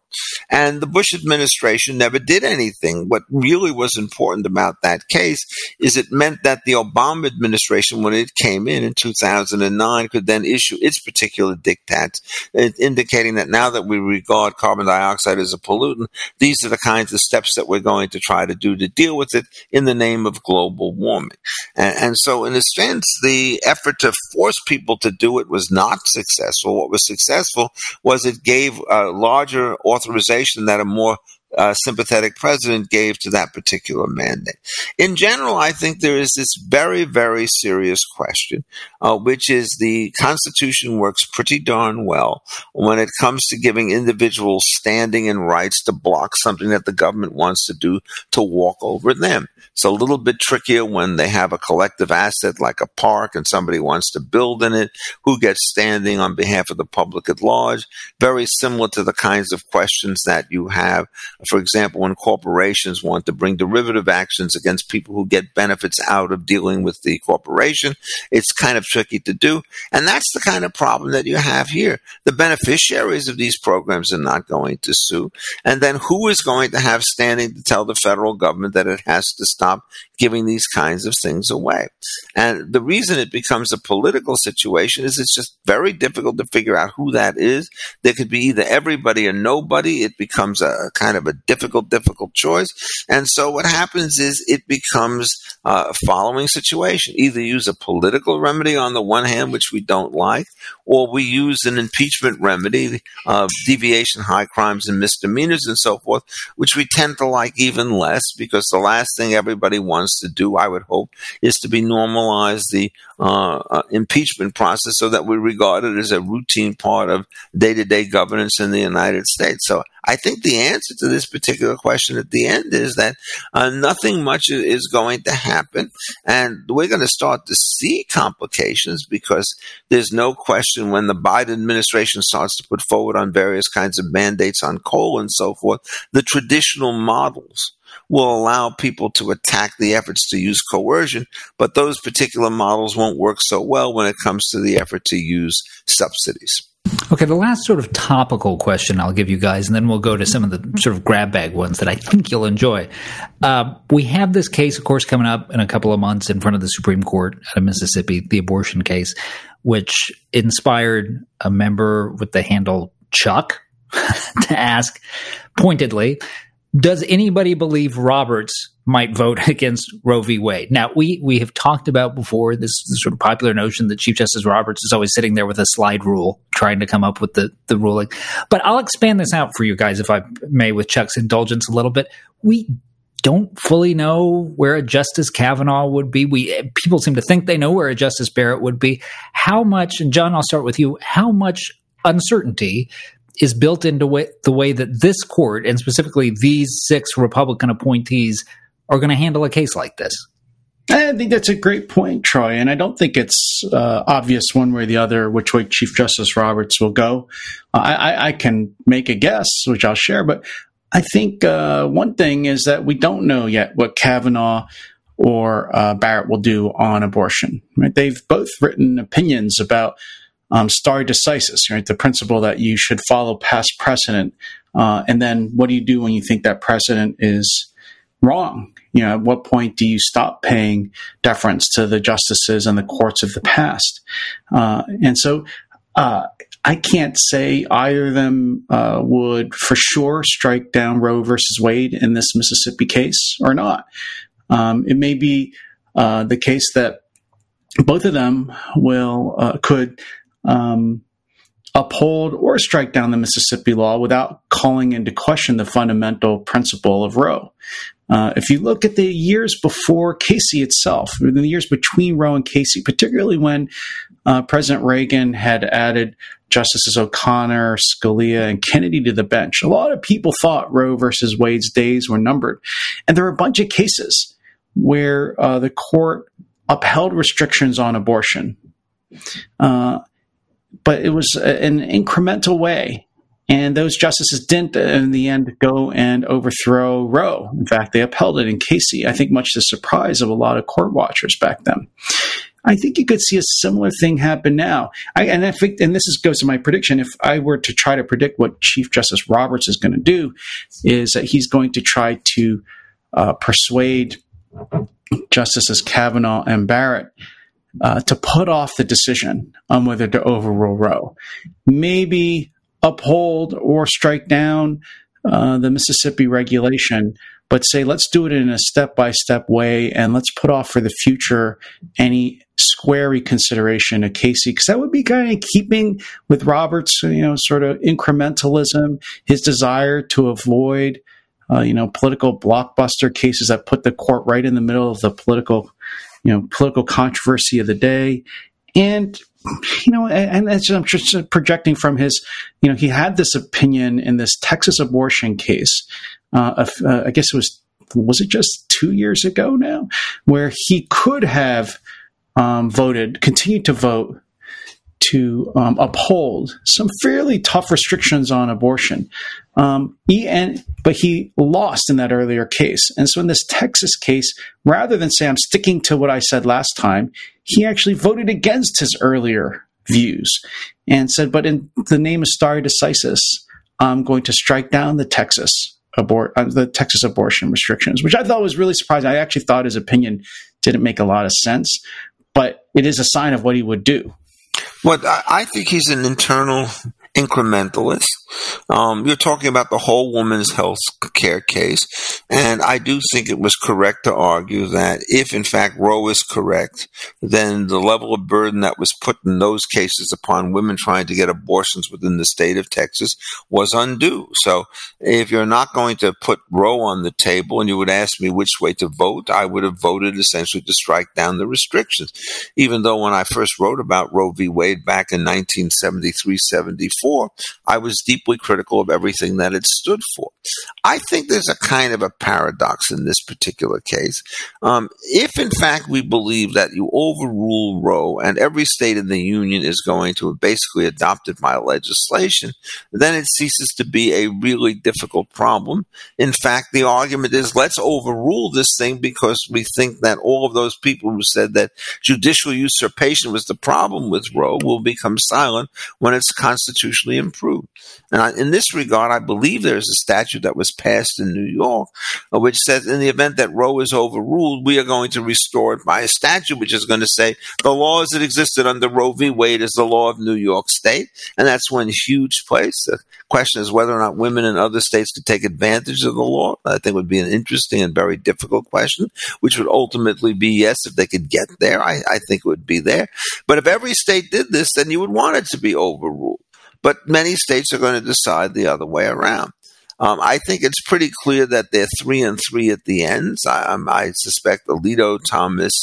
And the Bush administration never did anything. What really was important about that case is it meant that the Obama administration, when it came in in 2009, could then issue its particular diktats, uh, indicating that now that we regard carbon dioxide as a pollutant, these are the kinds of steps that we're going to try to do to deal with it in the name of global warming. And, and so, in a sense, the effort to force people to do it was not successful. What was successful was it gave a larger authorization that a more uh, sympathetic president gave to that particular mandate. In general, I think there is this very, very serious question, uh, which is the Constitution works pretty darn well when it comes to giving individuals standing and rights to block something that the government wants to do to walk over them. It's a little bit trickier when they have a collective asset like a park and somebody wants to build in it. Who gets standing on behalf of the public at large? Very similar to the kinds of questions that you have for example, when corporations want to bring derivative actions against people who get benefits out of dealing with the corporation, it's kind of tricky to do. And that's the kind of problem that you have here. The beneficiaries of these programs are not going to sue. And then who is going to have standing to tell the federal government that it has to stop giving these kinds of things away? And the reason it becomes a political situation is it's just very difficult to figure out who that is. There could be either everybody or nobody. It becomes a kind of a difficult, difficult choice. And so what happens is it becomes a following situation. Either use a political remedy on the one hand, which we don't like, or we use an impeachment remedy of deviation, high crimes, and misdemeanors and so forth, which we tend to like even less because the last thing everybody wants to do, I would hope, is to be normalize the uh, uh, impeachment process so that we regard it as a routine part of day to day governance in the United States. So I think the answer to this particular question at the end is that uh, nothing much is going to happen. And we're going to start to see complications because there's no question when the Biden administration starts to put forward on various kinds of mandates on coal and so forth, the traditional models will allow people to attack the efforts to use coercion, but those particular models won't work so well when it comes to the effort to use subsidies. Okay, the last sort of topical question I'll give you guys, and then we'll go to some of the sort of grab bag ones that I think you'll enjoy. Uh, we have this case, of course, coming up in a couple of months in front of the Supreme Court out of Mississippi, the abortion case, which inspired a member with the handle Chuck to ask pointedly does anybody believe Roberts might vote against Roe v. Wade? Now, we, we have talked about before this, this, sort of popular notion that Chief Justice Roberts is always sitting there with a slide rule trying to come up with the, the ruling. But I'll expand this out for you guys, if I may, with Chuck's indulgence a little bit. We don't fully know where a Justice Kavanaugh would be. We people seem to think they know where a Justice Barrett would be. How much, and John, I'll start with you. How much uncertainty is built into way, the way that this court and specifically these six Republican appointees are going to handle a case like this. I think that's a great point, Troy, and I don't think it's uh, obvious one way or the other which way Chief Justice Roberts will go. Uh, I, I, can make a guess, which I'll share, but I think uh, one thing is that we don't know yet what Kavanaugh or uh, Barrett will do on abortion. Right? They've both written opinions about um, stare decisis, right? The principle that you should follow past precedent. Uh, and then what do you do when you think that precedent is wrong? You know, at what point do you stop paying deference to the justices and the courts of the past? Uh, and so, uh, I can't say either of them uh, would for sure strike down Roe versus Wade in this Mississippi case or not. Um, it may be uh, the case that both of them will uh, could um, uphold or strike down the Mississippi law without calling into question the fundamental principle of Roe. Uh, if you look at the years before Casey itself, the years between Roe and Casey, particularly when uh, President Reagan had added Justices O'Connor, Scalia, and Kennedy to the bench, a lot of people thought Roe versus Wade's days were numbered. And there are a bunch of cases where uh, the court upheld restrictions on abortion. Uh, but it was an incremental way. And those justices didn't, in the end, go and overthrow Roe. In fact, they upheld it in Casey, I think, much to the surprise of a lot of court watchers back then. I think you could see a similar thing happen now. I, and I think, and this is, goes to my prediction. If I were to try to predict what Chief Justice Roberts is going to do, is that he's going to try to uh, persuade Justices Kavanaugh and Barrett uh, to put off the decision on whether to overrule Roe. Maybe uphold or strike down uh, the Mississippi regulation, but say let's do it in a step by step way and let's put off for the future any square reconsideration of Casey because that would be kind of keeping with Roberts, you know, sort of incrementalism, his desire to avoid. Uh, you know, political blockbuster cases that put the court right in the middle of the political, you know, political controversy of the day. And you know, and, I'm just projecting from his, you know, he had this opinion in this Texas abortion case. Uh, of, uh, I guess it was, was it just two years ago now, where he could have um, voted, continued to vote to um, uphold some fairly tough restrictions on abortion. Um, but he lost in that earlier case. And so in this Texas case, rather than say, I'm sticking to what I said last time, he actually voted against his earlier views and said, but in the name of stare decisis, I'm going to strike down the Texas abort uh, the Texas abortion restrictions, which I thought was really surprising. I actually thought his opinion didn't make a lot of sense, but it is a sign of what he would do. Well, I think he's an internal incrementalist. Um, you're talking about the whole woman's health care case, and I do think it was correct to argue that if, in fact, Roe is correct, then the level of burden that was put in those cases upon women trying to get abortions within the state of Texas was undue. So, if you're not going to put Roe on the table, and you would ask me which way to vote, I would have voted essentially to strike down the restrictions. Even though when I first wrote about Roe v. Wade back in 1973 74, I was deeply critical of everything that it stood for. I think there's a kind of a paradox in this particular case. Um, if, in fact, we believe that you overrule Roe and every state in the union is going to have basically adopted my legislation, then it ceases to be a really difficult problem. In fact, the argument is let's overrule this thing because we think that all of those people who said that judicial usurpation was the problem with Roe will become silent when it's constitutionally improved. And in this regard, I believe there is a statute that was passed in New York, uh, which says in the event that Roe is overruled, we are going to restore it by a statute, which is going to say the laws that existed under Roe v. Wade is the law of New York State, and that's one huge place. The question is whether or not women in other states could take advantage of the law. I think would be an interesting and very difficult question, which would ultimately be yes if they could get there. I, I think it would be there. But if every state did this, then you would want it to be overruled. But many states are going to decide the other way around. Um, I think it's pretty clear that they're three and three at the ends. I, I suspect Alito, Thomas,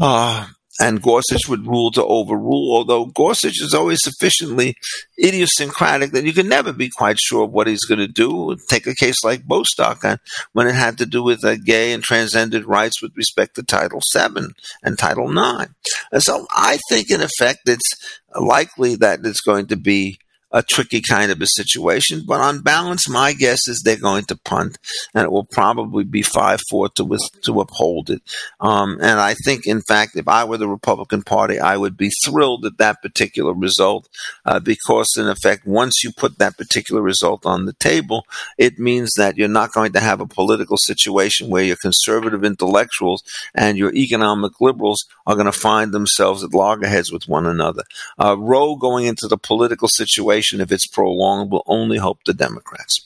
uh, and Gorsuch would rule to overrule, although Gorsuch is always sufficiently idiosyncratic that you can never be quite sure what he's going to do. Take a case like Bostock uh, when it had to do with uh, gay and transgender rights with respect to Title VII and Title IX. And so I think, in effect, it's likely that it's going to be a tricky kind of a situation. But on balance, my guess is they're going to punt, and it will probably be five four to to uphold it. Um, and I think, in fact, if I were the Republican Party, I would be thrilled at that particular result uh, because, in effect, once you put that particular result on the table, it means that you're not going to have a political situation where your conservative intellectuals and your economic liberals are going to find themselves at loggerheads with one another. Uh, Roe going into the political situation if it's prolonged, will only help the Democrats.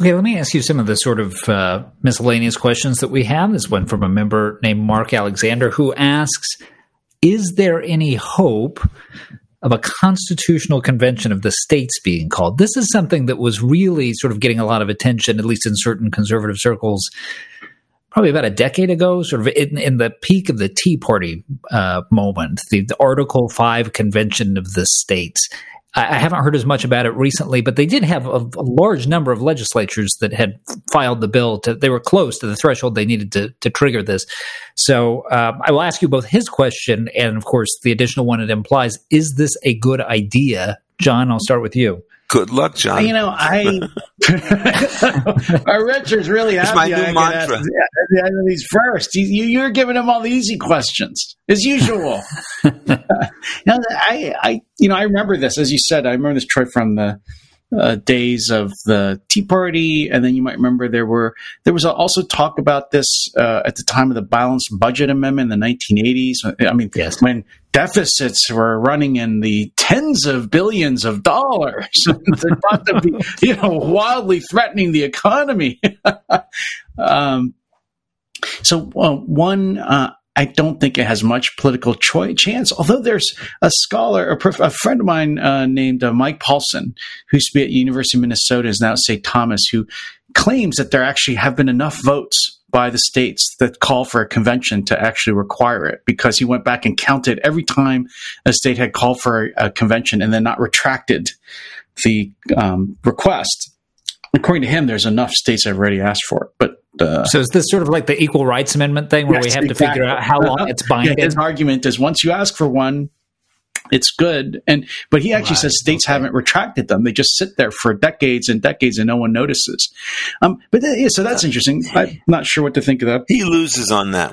Okay, let me ask you some of the sort of uh, miscellaneous questions that we have. This one from a member named Mark Alexander who asks Is there any hope of a constitutional convention of the states being called? This is something that was really sort of getting a lot of attention, at least in certain conservative circles, probably about a decade ago, sort of in, in the peak of the Tea Party uh, moment, the, the Article 5 convention of the states. I haven't heard as much about it recently, but they did have a, a, large number of legislatures that had filed the bill. To, they were close to the threshold they needed to, to trigger this. So um, I will ask you both his question and, of course, the additional one it implies: Is this a good idea, John? I'll start with you. Good luck, John. You know, I our Richard's really happy. It's my new mantra. Ask, yeah, these first. You, you're giving him all the easy questions as usual. now, I, I, you know, I remember this as you said. I remember this Troy from the uh, days of the Tea Party, and then you might remember there were there was also talk about this uh, at the time of the Balanced Budget Amendment in the 1980s. I mean, yes. when deficits were running in the tens of billions of dollars, they're thought to be you know wildly threatening the economy. um, so uh, one uh, I don't think it has much political cho- chance. Although there's a scholar, a, prof- a friend of mine uh, named uh, Mike Paulsen, who used to be at University of Minnesota, is now at St. Thomas, who claims that there actually have been enough votes by the states that call for a convention to actually require it because he went back and counted every time a state had called for a, convention and then not retracted the um, request. According to him, there's enough states that have already asked for it. But uh, so is this sort of like the equal rights amendment thing where yes, we have exactly. to figure out how long it's binding? Yeah, his argument is once you ask for one, it's good. And but he actually right, says states okay. haven't retracted them; they just sit there for decades and decades, and no one notices. Um, but th- yeah, so that's interesting. I'm not sure what to think of that. He loses on that.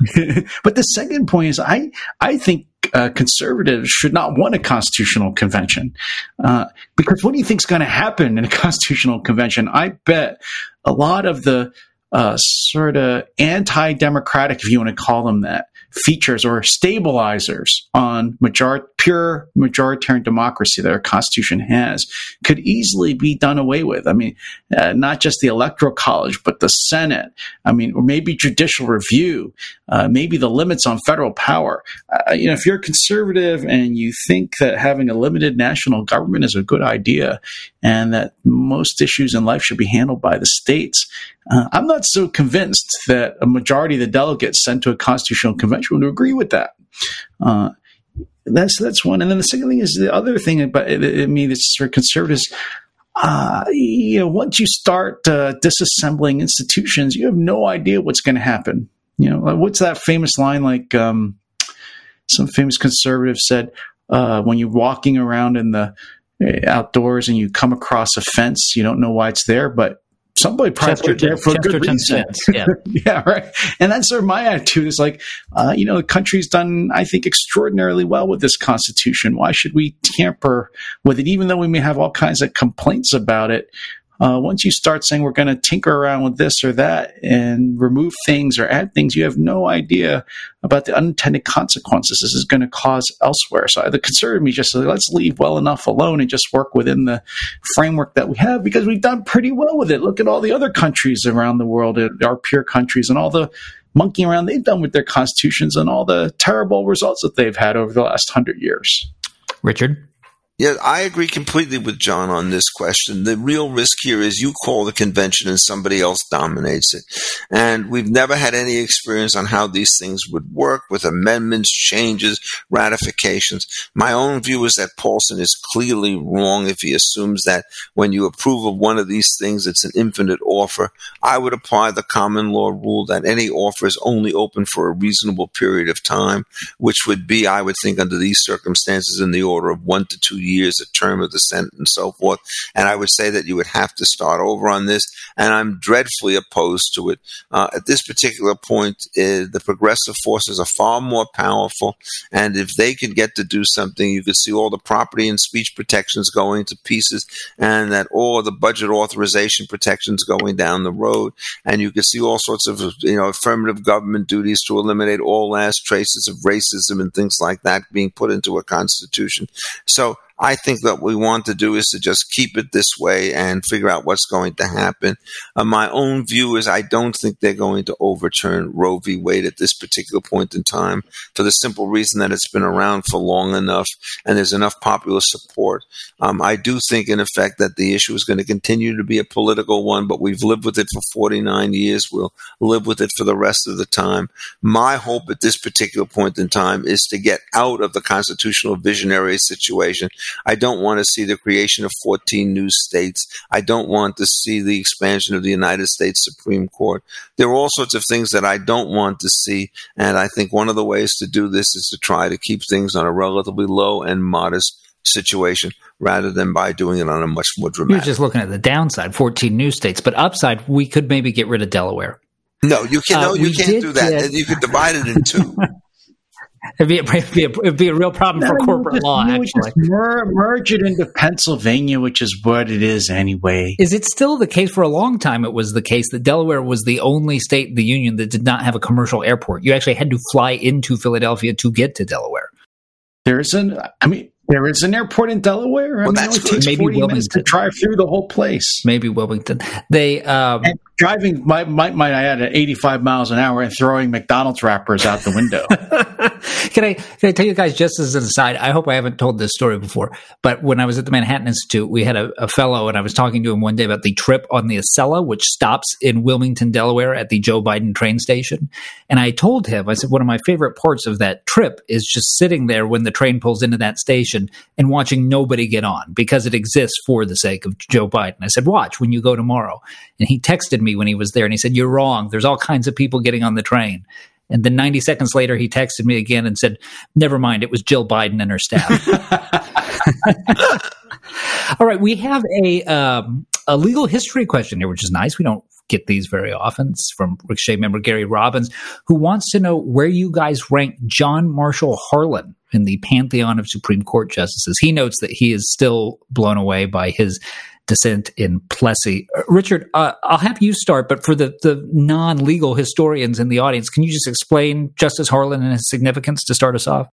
but the second point is, I I think uh, conservatives should not want a constitutional convention. Uh, because what do you think is going to happen in a constitutional convention? I bet a lot of the uh, sort of anti democratic, if you want to call them that, features or stabilizers on major- pure majoritarian democracy that our Constitution has could easily be done away with. I mean, uh, not just the Electoral College, but the Senate. I mean, or maybe judicial review, uh, maybe the limits on federal power. Uh, you know, if you're conservative and you think that having a limited national government is a good idea and that most issues in life should be handled by the states, uh, I'm not so convinced that a majority of the delegates sent to a constitutional convention would agree with that. Uh, that's that's one, and then the second thing is the other thing about I mean, it's for conservatives. Uh, you know, once you start uh, disassembling institutions, you have no idea what's going to happen. You know, what's that famous line? Like um, some famous conservative said, uh, "When you're walking around in the uh, outdoors and you come across a fence, you don't know why it's there, but somebody probably there for Chesterton good reason. Yeah. yeah, right. And that's sort of my attitude is like, uh, you know, the country's done, I think, extraordinarily well with this constitution. Why should we tamper with it, even though we may have all kinds of complaints about it? Uh, once you start saying we're going to tinker around with this or that and remove things or add things, you have no idea about the unintended consequences this is going to cause elsewhere. So the conservative me just let's leave well enough alone and just work within the framework that we have because we've done pretty well with it. Look at all the other countries around the world, our peer countries, and all the monkeying around they've done with their constitutions and all the terrible results that they've had over the last hundred years. Richard? Yeah, I agree completely with John on this question. The real risk here is you call the convention and somebody else dominates it. And we've never had any experience on how these things would work with amendments, changes, ratifications. My own view is that Paulsen is clearly wrong if he assumes that when you approve of one of these things, it's an infinite offer. I would apply the common law rule that any offer is only open for a reasonable period of time, which would be, I would think, under these circumstances, in the order of one to two years, a term of the Senate, and so forth. And I would say that you would have to start over on this. And I'm dreadfully opposed to it. Uh, at this particular point, uh, the progressive forces are far more powerful. And if they could get to do something, you could see all the property and speech protections going to pieces, and that all the budget authorization protections going down the road. And you could see all sorts of you know affirmative government duties to eliminate all last traces of racism and things like that being put into a constitution. So I think that what we want to do is to just keep it this way and figure out what's going to happen. Uh, my own view is I don't think they're going to overturn Roe v. Wade at this particular point in time for the simple reason that it's been around for long enough and there's enough popular support. Um, I do think, in effect, that the issue is going to continue to be a political one, but we've lived with it for 49 years. We'll live with it for the rest of the time. My hope at this particular point in time is to get out of the constitutional visionary situation I don't want to see the creation of 14 new states. I don't want to see the expansion of the United States Supreme Court. There are all sorts of things that I don't want to see. And I think one of the ways to do this is to try to keep things on a relatively low and modest situation. rather than by doing it on a much more dramatic. You're just looking at the downside, 14 new states, but upside, we could maybe get rid of Delaware. no, you can. Uh, no, you can't do that. get- You could divide it in two. It'd be a, it'd be a, it'd be a real problem for No, you corporate just- law, actually. mer- merge it into Pennsylvania, which is what it is anyway. Is it still the case for a long time? It was the case that Delaware was the only state in the union that did not have a commercial airport. You actually had to fly into Philadelphia to get to Delaware. There's an, I mean, there is an airport in Delaware. I Well, mean, that's it takes Maybe 40 minutes to drive through the whole place. Maybe Wilmington. They um, And driving, might, might, might I add, at 85 miles an hour and throwing McDonald's wrappers out the window. can I can I tell you guys just as an aside? I hope I haven't told this story before, but when I was at the Manhattan Institute, we had a, a fellow, and I was talking to him one day about the trip on the Acela, which stops in Wilmington, Delaware, at the Joe Biden train station. And I told him, I said, one of my favorite parts of that trip is just sitting there when the train pulls into that station and watching nobody get on because it exists for the sake of Joe Biden. I said, watch when you go tomorrow. And he texted me when he was there, and he said, "You're wrong. There's all kinds of people getting on the train." And then 90 seconds later, he texted me again and said, Never mind, it was Jill Biden and her staff. All right, we have a, um, a legal history question here, which is nice. We don't get these very often. It's from Ricochet member Gary Robbins, who wants to know where you guys rank John Marshall Harlan in the pantheon of Supreme Court justices. He notes that he is still blown away by his dissent in Plessy. Uh, Richard, uh, I'll have you start, but for the, the non legal historians in the audience, can you just explain Justice Harlan and his significance to start us off?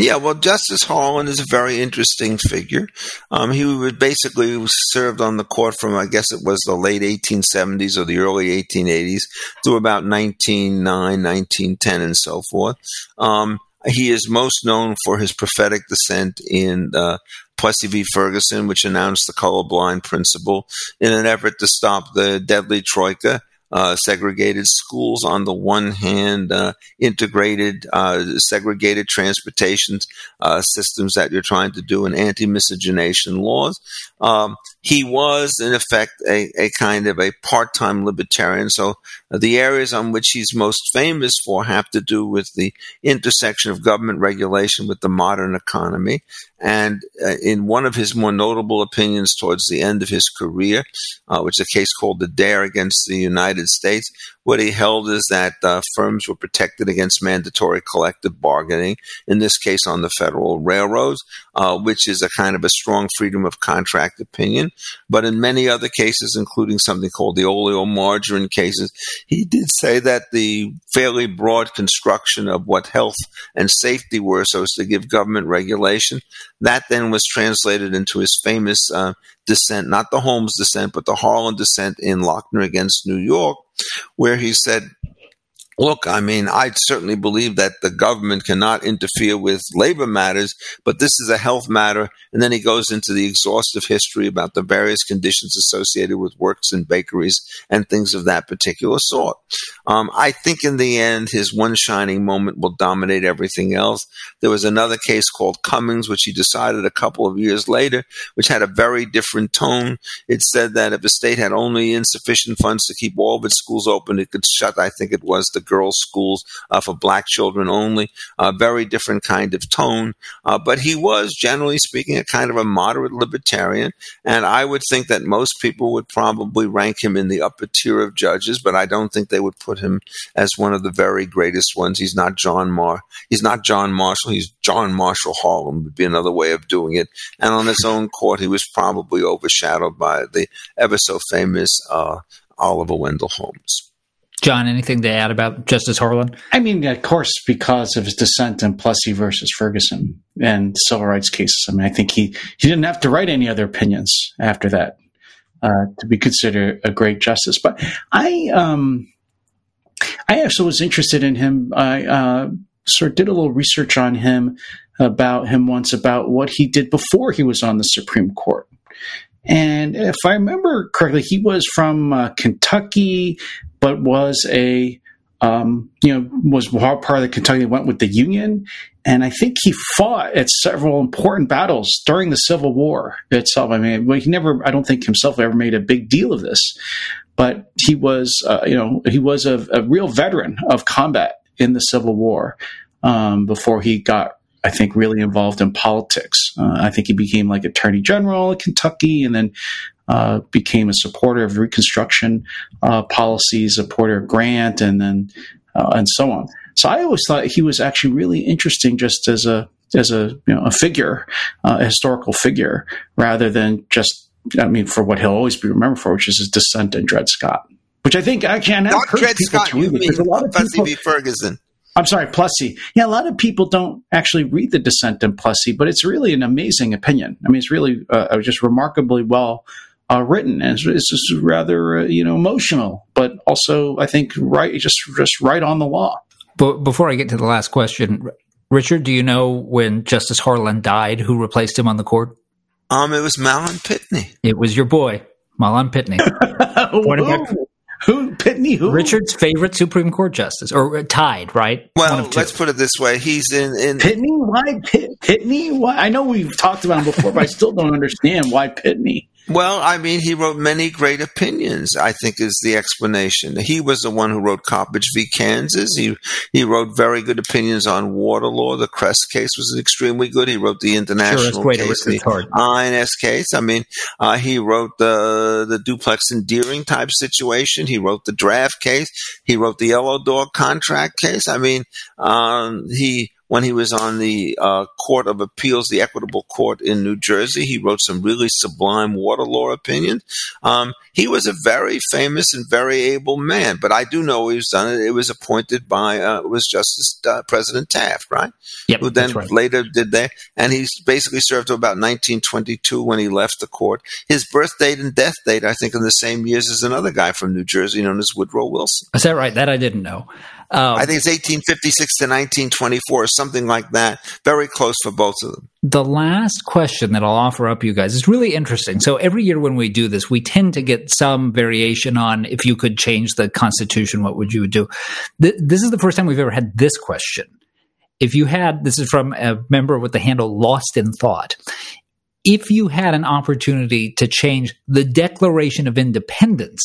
Yeah, well, Justice Harlan is a very interesting figure. Um, he was basically served on the court from, I guess it was the late 1870s or the early 1880s to about 1909, 1910, and so forth. Um, he is most known for his prophetic dissent in uh, Plessy v. Ferguson, which announced the colorblind principle in an effort to stop the deadly troika. Uh, segregated schools on the one hand, uh, integrated uh, segregated transportation uh, systems that you're trying to do, and anti-miscegenation laws. Um, he was, in effect, a, a kind of a part-time libertarian. So the areas on which he's most famous for have to do with the intersection of government regulation with the modern economy. And uh, in one of his more notable opinions towards the end of his career, uh, which is a case called Adair against the United States, what he held is that uh, firms were protected against mandatory collective bargaining, in this case on the federal railroads, uh, which is a kind of a strong freedom of contract opinion. But in many other cases, including something called the oleomargarine cases, he did say that the fairly broad construction of what health and safety were so as to give government regulation, that then was translated into his famous uh, dissent, not the Holmes dissent, but the Harlan dissent in Lochner against New York, where he said, Look, I mean, I certainly believe that the government cannot interfere with labor matters, but this is a health matter. And then he goes into the exhaustive history about the various conditions associated with works in bakeries and things of that particular sort. Um, I think in the end, his one shining moment will dominate everything else. There was another case called Cummings, which he decided a couple of years later, which had a very different tone. It said that if a state had only insufficient funds to keep all of its schools open, it could shut, I think it was, the girls' schools uh, for black children only. A very different kind of tone. Uh, but he was, generally speaking, a kind of a moderate libertarian. And I would think that most people would probably rank him in the upper tier of judges, but I don't think they would put him as one of the very greatest ones. He's not John Mar. He's not John Marshall. He's John Marshall Harlan would be another way of doing it. And on his own court, he was probably overshadowed by the ever so famous uh, Oliver Wendell Holmes. John, anything to add about Justice Harlan? I mean, of course, because of his dissent in Plessy versus Ferguson and civil rights cases. I mean, I think he, he didn't have to write any other opinions after that uh, to be considered a great justice. But I, um, I actually was interested in him. I uh, sort of did a little research on him about him once about what he did before he was on the Supreme Court. And if I remember correctly, he was from uh, Kentucky, but was a um, you know was part of the Kentucky went with the Union, and I think he fought at several important battles during the Civil War itself. I mean, he never, I don't think himself ever made a big deal of this, but he was, uh, you know, he was a, a, real veteran of combat in the Civil War um, before he got I think, really involved in politics. Uh, I think he became like Attorney General in Kentucky, and then uh, became a supporter of Reconstruction uh, policies, a supporter of Grant, and then uh, and so on. So I always thought he was actually really interesting, just as a as a you know a figure, uh, a historical figure, rather than just I mean for what he'll always be remembered for, which is his dissent in Dred Scott. Which I think actually I Not Dred Scott, you mean a lot of people, v. Ferguson. I'm sorry, Plessy. Yeah, a lot of people don't actually read the dissent in Plessy, but it's really an amazing opinion. I mean, it's really uh, just remarkably well uh, written, and it's, it's just rather uh, you know emotional, but also I think right, just just right on the law. But before I get to the last question, Richard, do you know when Justice Harlan died, who replaced him on the court? Um, it was Mahlon Pitney. It was your boy, Mahlon Pitney. Who Pitney? Who? Richard's favorite Supreme Court justice, or uh, tied, right? Well, let's put it this way: he's in. in Pitney. Why Pit, Pitney? Why? I know we've talked about him before, but I still don't understand why Pitney. Well, I mean, he wrote many great opinions. I think is the explanation. He was the one who wrote Coppage v. Kansas. He he wrote very good opinions on water law. The Kress case was extremely good. He wrote the international sure, case, the INS case. I mean, uh, he wrote the the duplex and Deering type situation. He wrote the draft case. He wrote the yellow dog contract case. I mean, um, he when he was on the uh, Court of Appeals, the Equitable Court in New Jersey. He wrote some really sublime water law opinions. Um, he was a very famous and very able man, but I do know he was done it. It was appointed by uh, it was Justice uh, President Taft, right? Yep, Who then right. later did that, and he basically served to about 1922 when he left the court. His birth date and death date, I think, in the same years as another guy from New Jersey known as Woodrow Wilson. Is that right? That I didn't know. Um, I think it's 1856 to 1924, something like that. Very close for both of them. The last question that I'll offer up you guys is really interesting. So every year when we do this, we tend to get some variation on if you could change the Constitution, what would you do? This is the first time we've ever had this question. If you had, this is from a member with the handle Lost in Thought. If you had an opportunity to change the Declaration of Independence,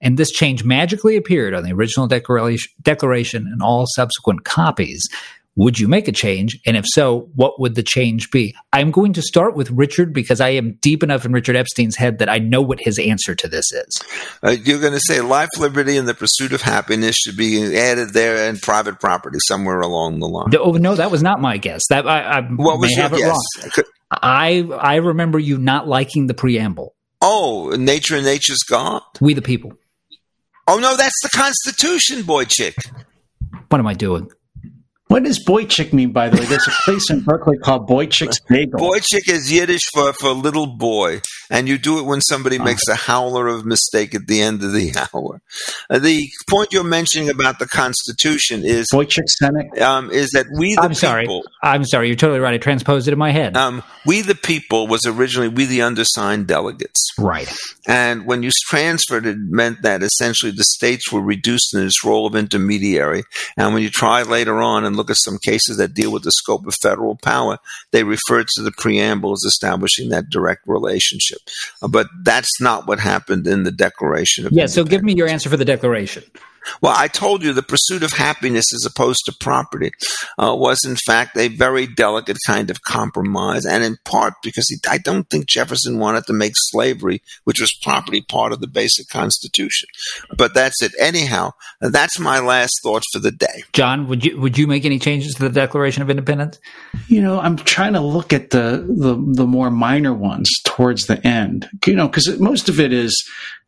and this change magically appeared on the original declaration, declaration and all subsequent copies. Would you make a change? And if so, what would the change be? I'm going to start with Richard because I am deep enough in Richard Epstein's head that I know what his answer to this is. Uh, you're going to say life, liberty, and the pursuit of happiness should be added there and private property somewhere along the line. Oh, no, that was not my guess. That I, I what was your guess? I, I remember you not liking the preamble. Oh, nature and nature's God? We the people. Oh no, that's the Constitution, boychik. What am I doing? What does Boychik mean, by the way? There's a place in Berkeley called Boychik's Bagel. Boychik is Yiddish for, for little boy, and you do it when somebody makes a howler of mistake at the end of the hour. Uh, the point you're mentioning about the Constitution is Boychik Senate. Um, is that we the I'm people? Sorry. I'm sorry. You're totally right. I transposed it in my head. Um, we the people was originally we the undersigned delegates, right? And when you transferred, it meant that essentially the states were reduced in its role of intermediary. And when you try later on and look at some cases that deal with the scope of federal power, they refer to the preamble as establishing that direct relationship. Uh, but that's not what happened in the Declaration of Yeah, so give me your answer for the Declaration. Well, I told you the pursuit of happiness as opposed to property uh, was, in fact, a very delicate kind of compromise, and in part because he, I don't think Jefferson wanted to make slavery, which was property, part of the basic Constitution. But that's it. Anyhow, that's my last thought for the day. John, would you would you make any changes to the Declaration of Independence? You know, I'm trying to look at the the, the more minor ones towards the end. You know, because most of it is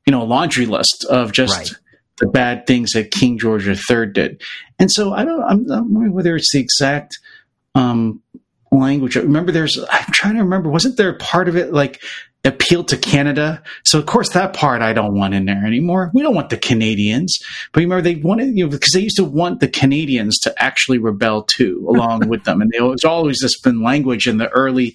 you know a laundry list of just. Right the bad things that King George III did. And so I don't, I'm wondering whether it's the exact um, language. Remember, there's, I'm trying to remember, wasn't there part of it like appeal to Canada? So of course that part I don't want in there anymore. We don't want the Canadians, but remember they wanted, you know, because they used to want the Canadians to actually rebel too, along with them. And there always this been language in the early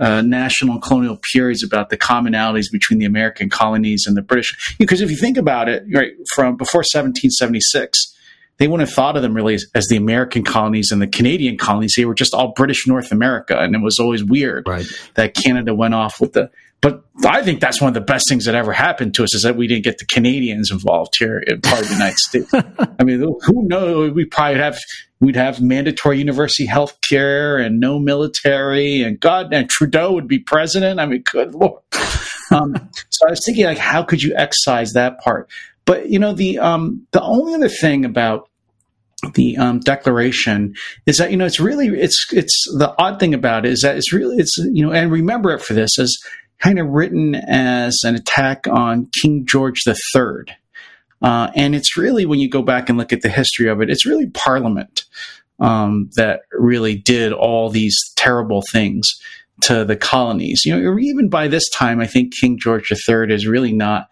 uh, national colonial periods about the commonalities between the American colonies and the British. Because if you think about it, right from before 1776, they wouldn't have thought of them really as, as, the American colonies and the Canadian colonies. They were just all British North America, and it was always weird right. that Canada went off with the. But I think that's one of the best things that ever happened to us is that we didn't get the Canadians involved here in part of the United States. I mean, who knows? We probably have we'd have mandatory university health care and no military, and God, and Trudeau would be president. I mean, good lord. Um, so I was thinking, like, how could you excise that part? But you know, the um, the only other thing about the um, declaration is that you know it's really it's it's the odd thing about it is that it's really it's you know and remember it for this as kind of written as an attack on King George III. Uh, and it's really, when you go back and look at the history of it, it's really Parliament um, that really did all these terrible things to the colonies. You know, even by this time, I think King George III is really not,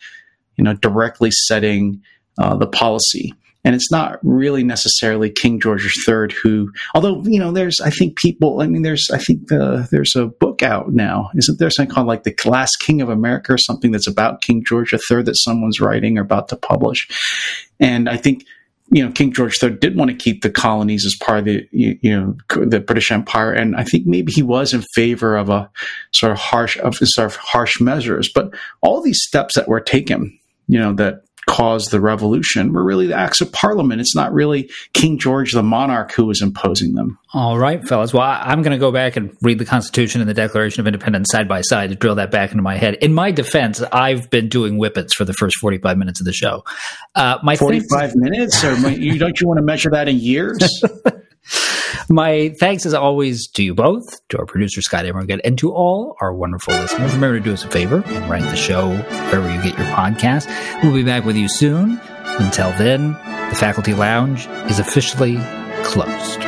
you know, directly setting uh, the policy and it's not really necessarily King George III who, although you know, there's I think people. I mean, there's I think the, there's a book out now, isn't there? Something called like the Last King of America or something that's about King George III that someone's writing or about to publish, and I think you know, King George III did want to keep the colonies as part of the, you, you, know, the British Empire. And I think maybe he was in favor of a sort of harsh, of sort of harsh measures. But all these steps that were taken, you know, that caused the revolution were really the acts of parliament. It's not really King George the monarch who was imposing them. All right, fellas. Well, I'm going to go back and read the Constitution and the Declaration of Independence side by side to drill that back into my head. In my defense, I've been doing whippets for the first 45 minutes of the show. Uh, my 45 minutes? Or you, don't you want to measure that in years? My thanks, as always, to you both, to our producer, Scott Immergut, and to all our wonderful listeners. Remember to do us a favor and rank the show wherever you get your podcast. We'll be back with you soon. Until then, the Faculty Lounge is officially closed.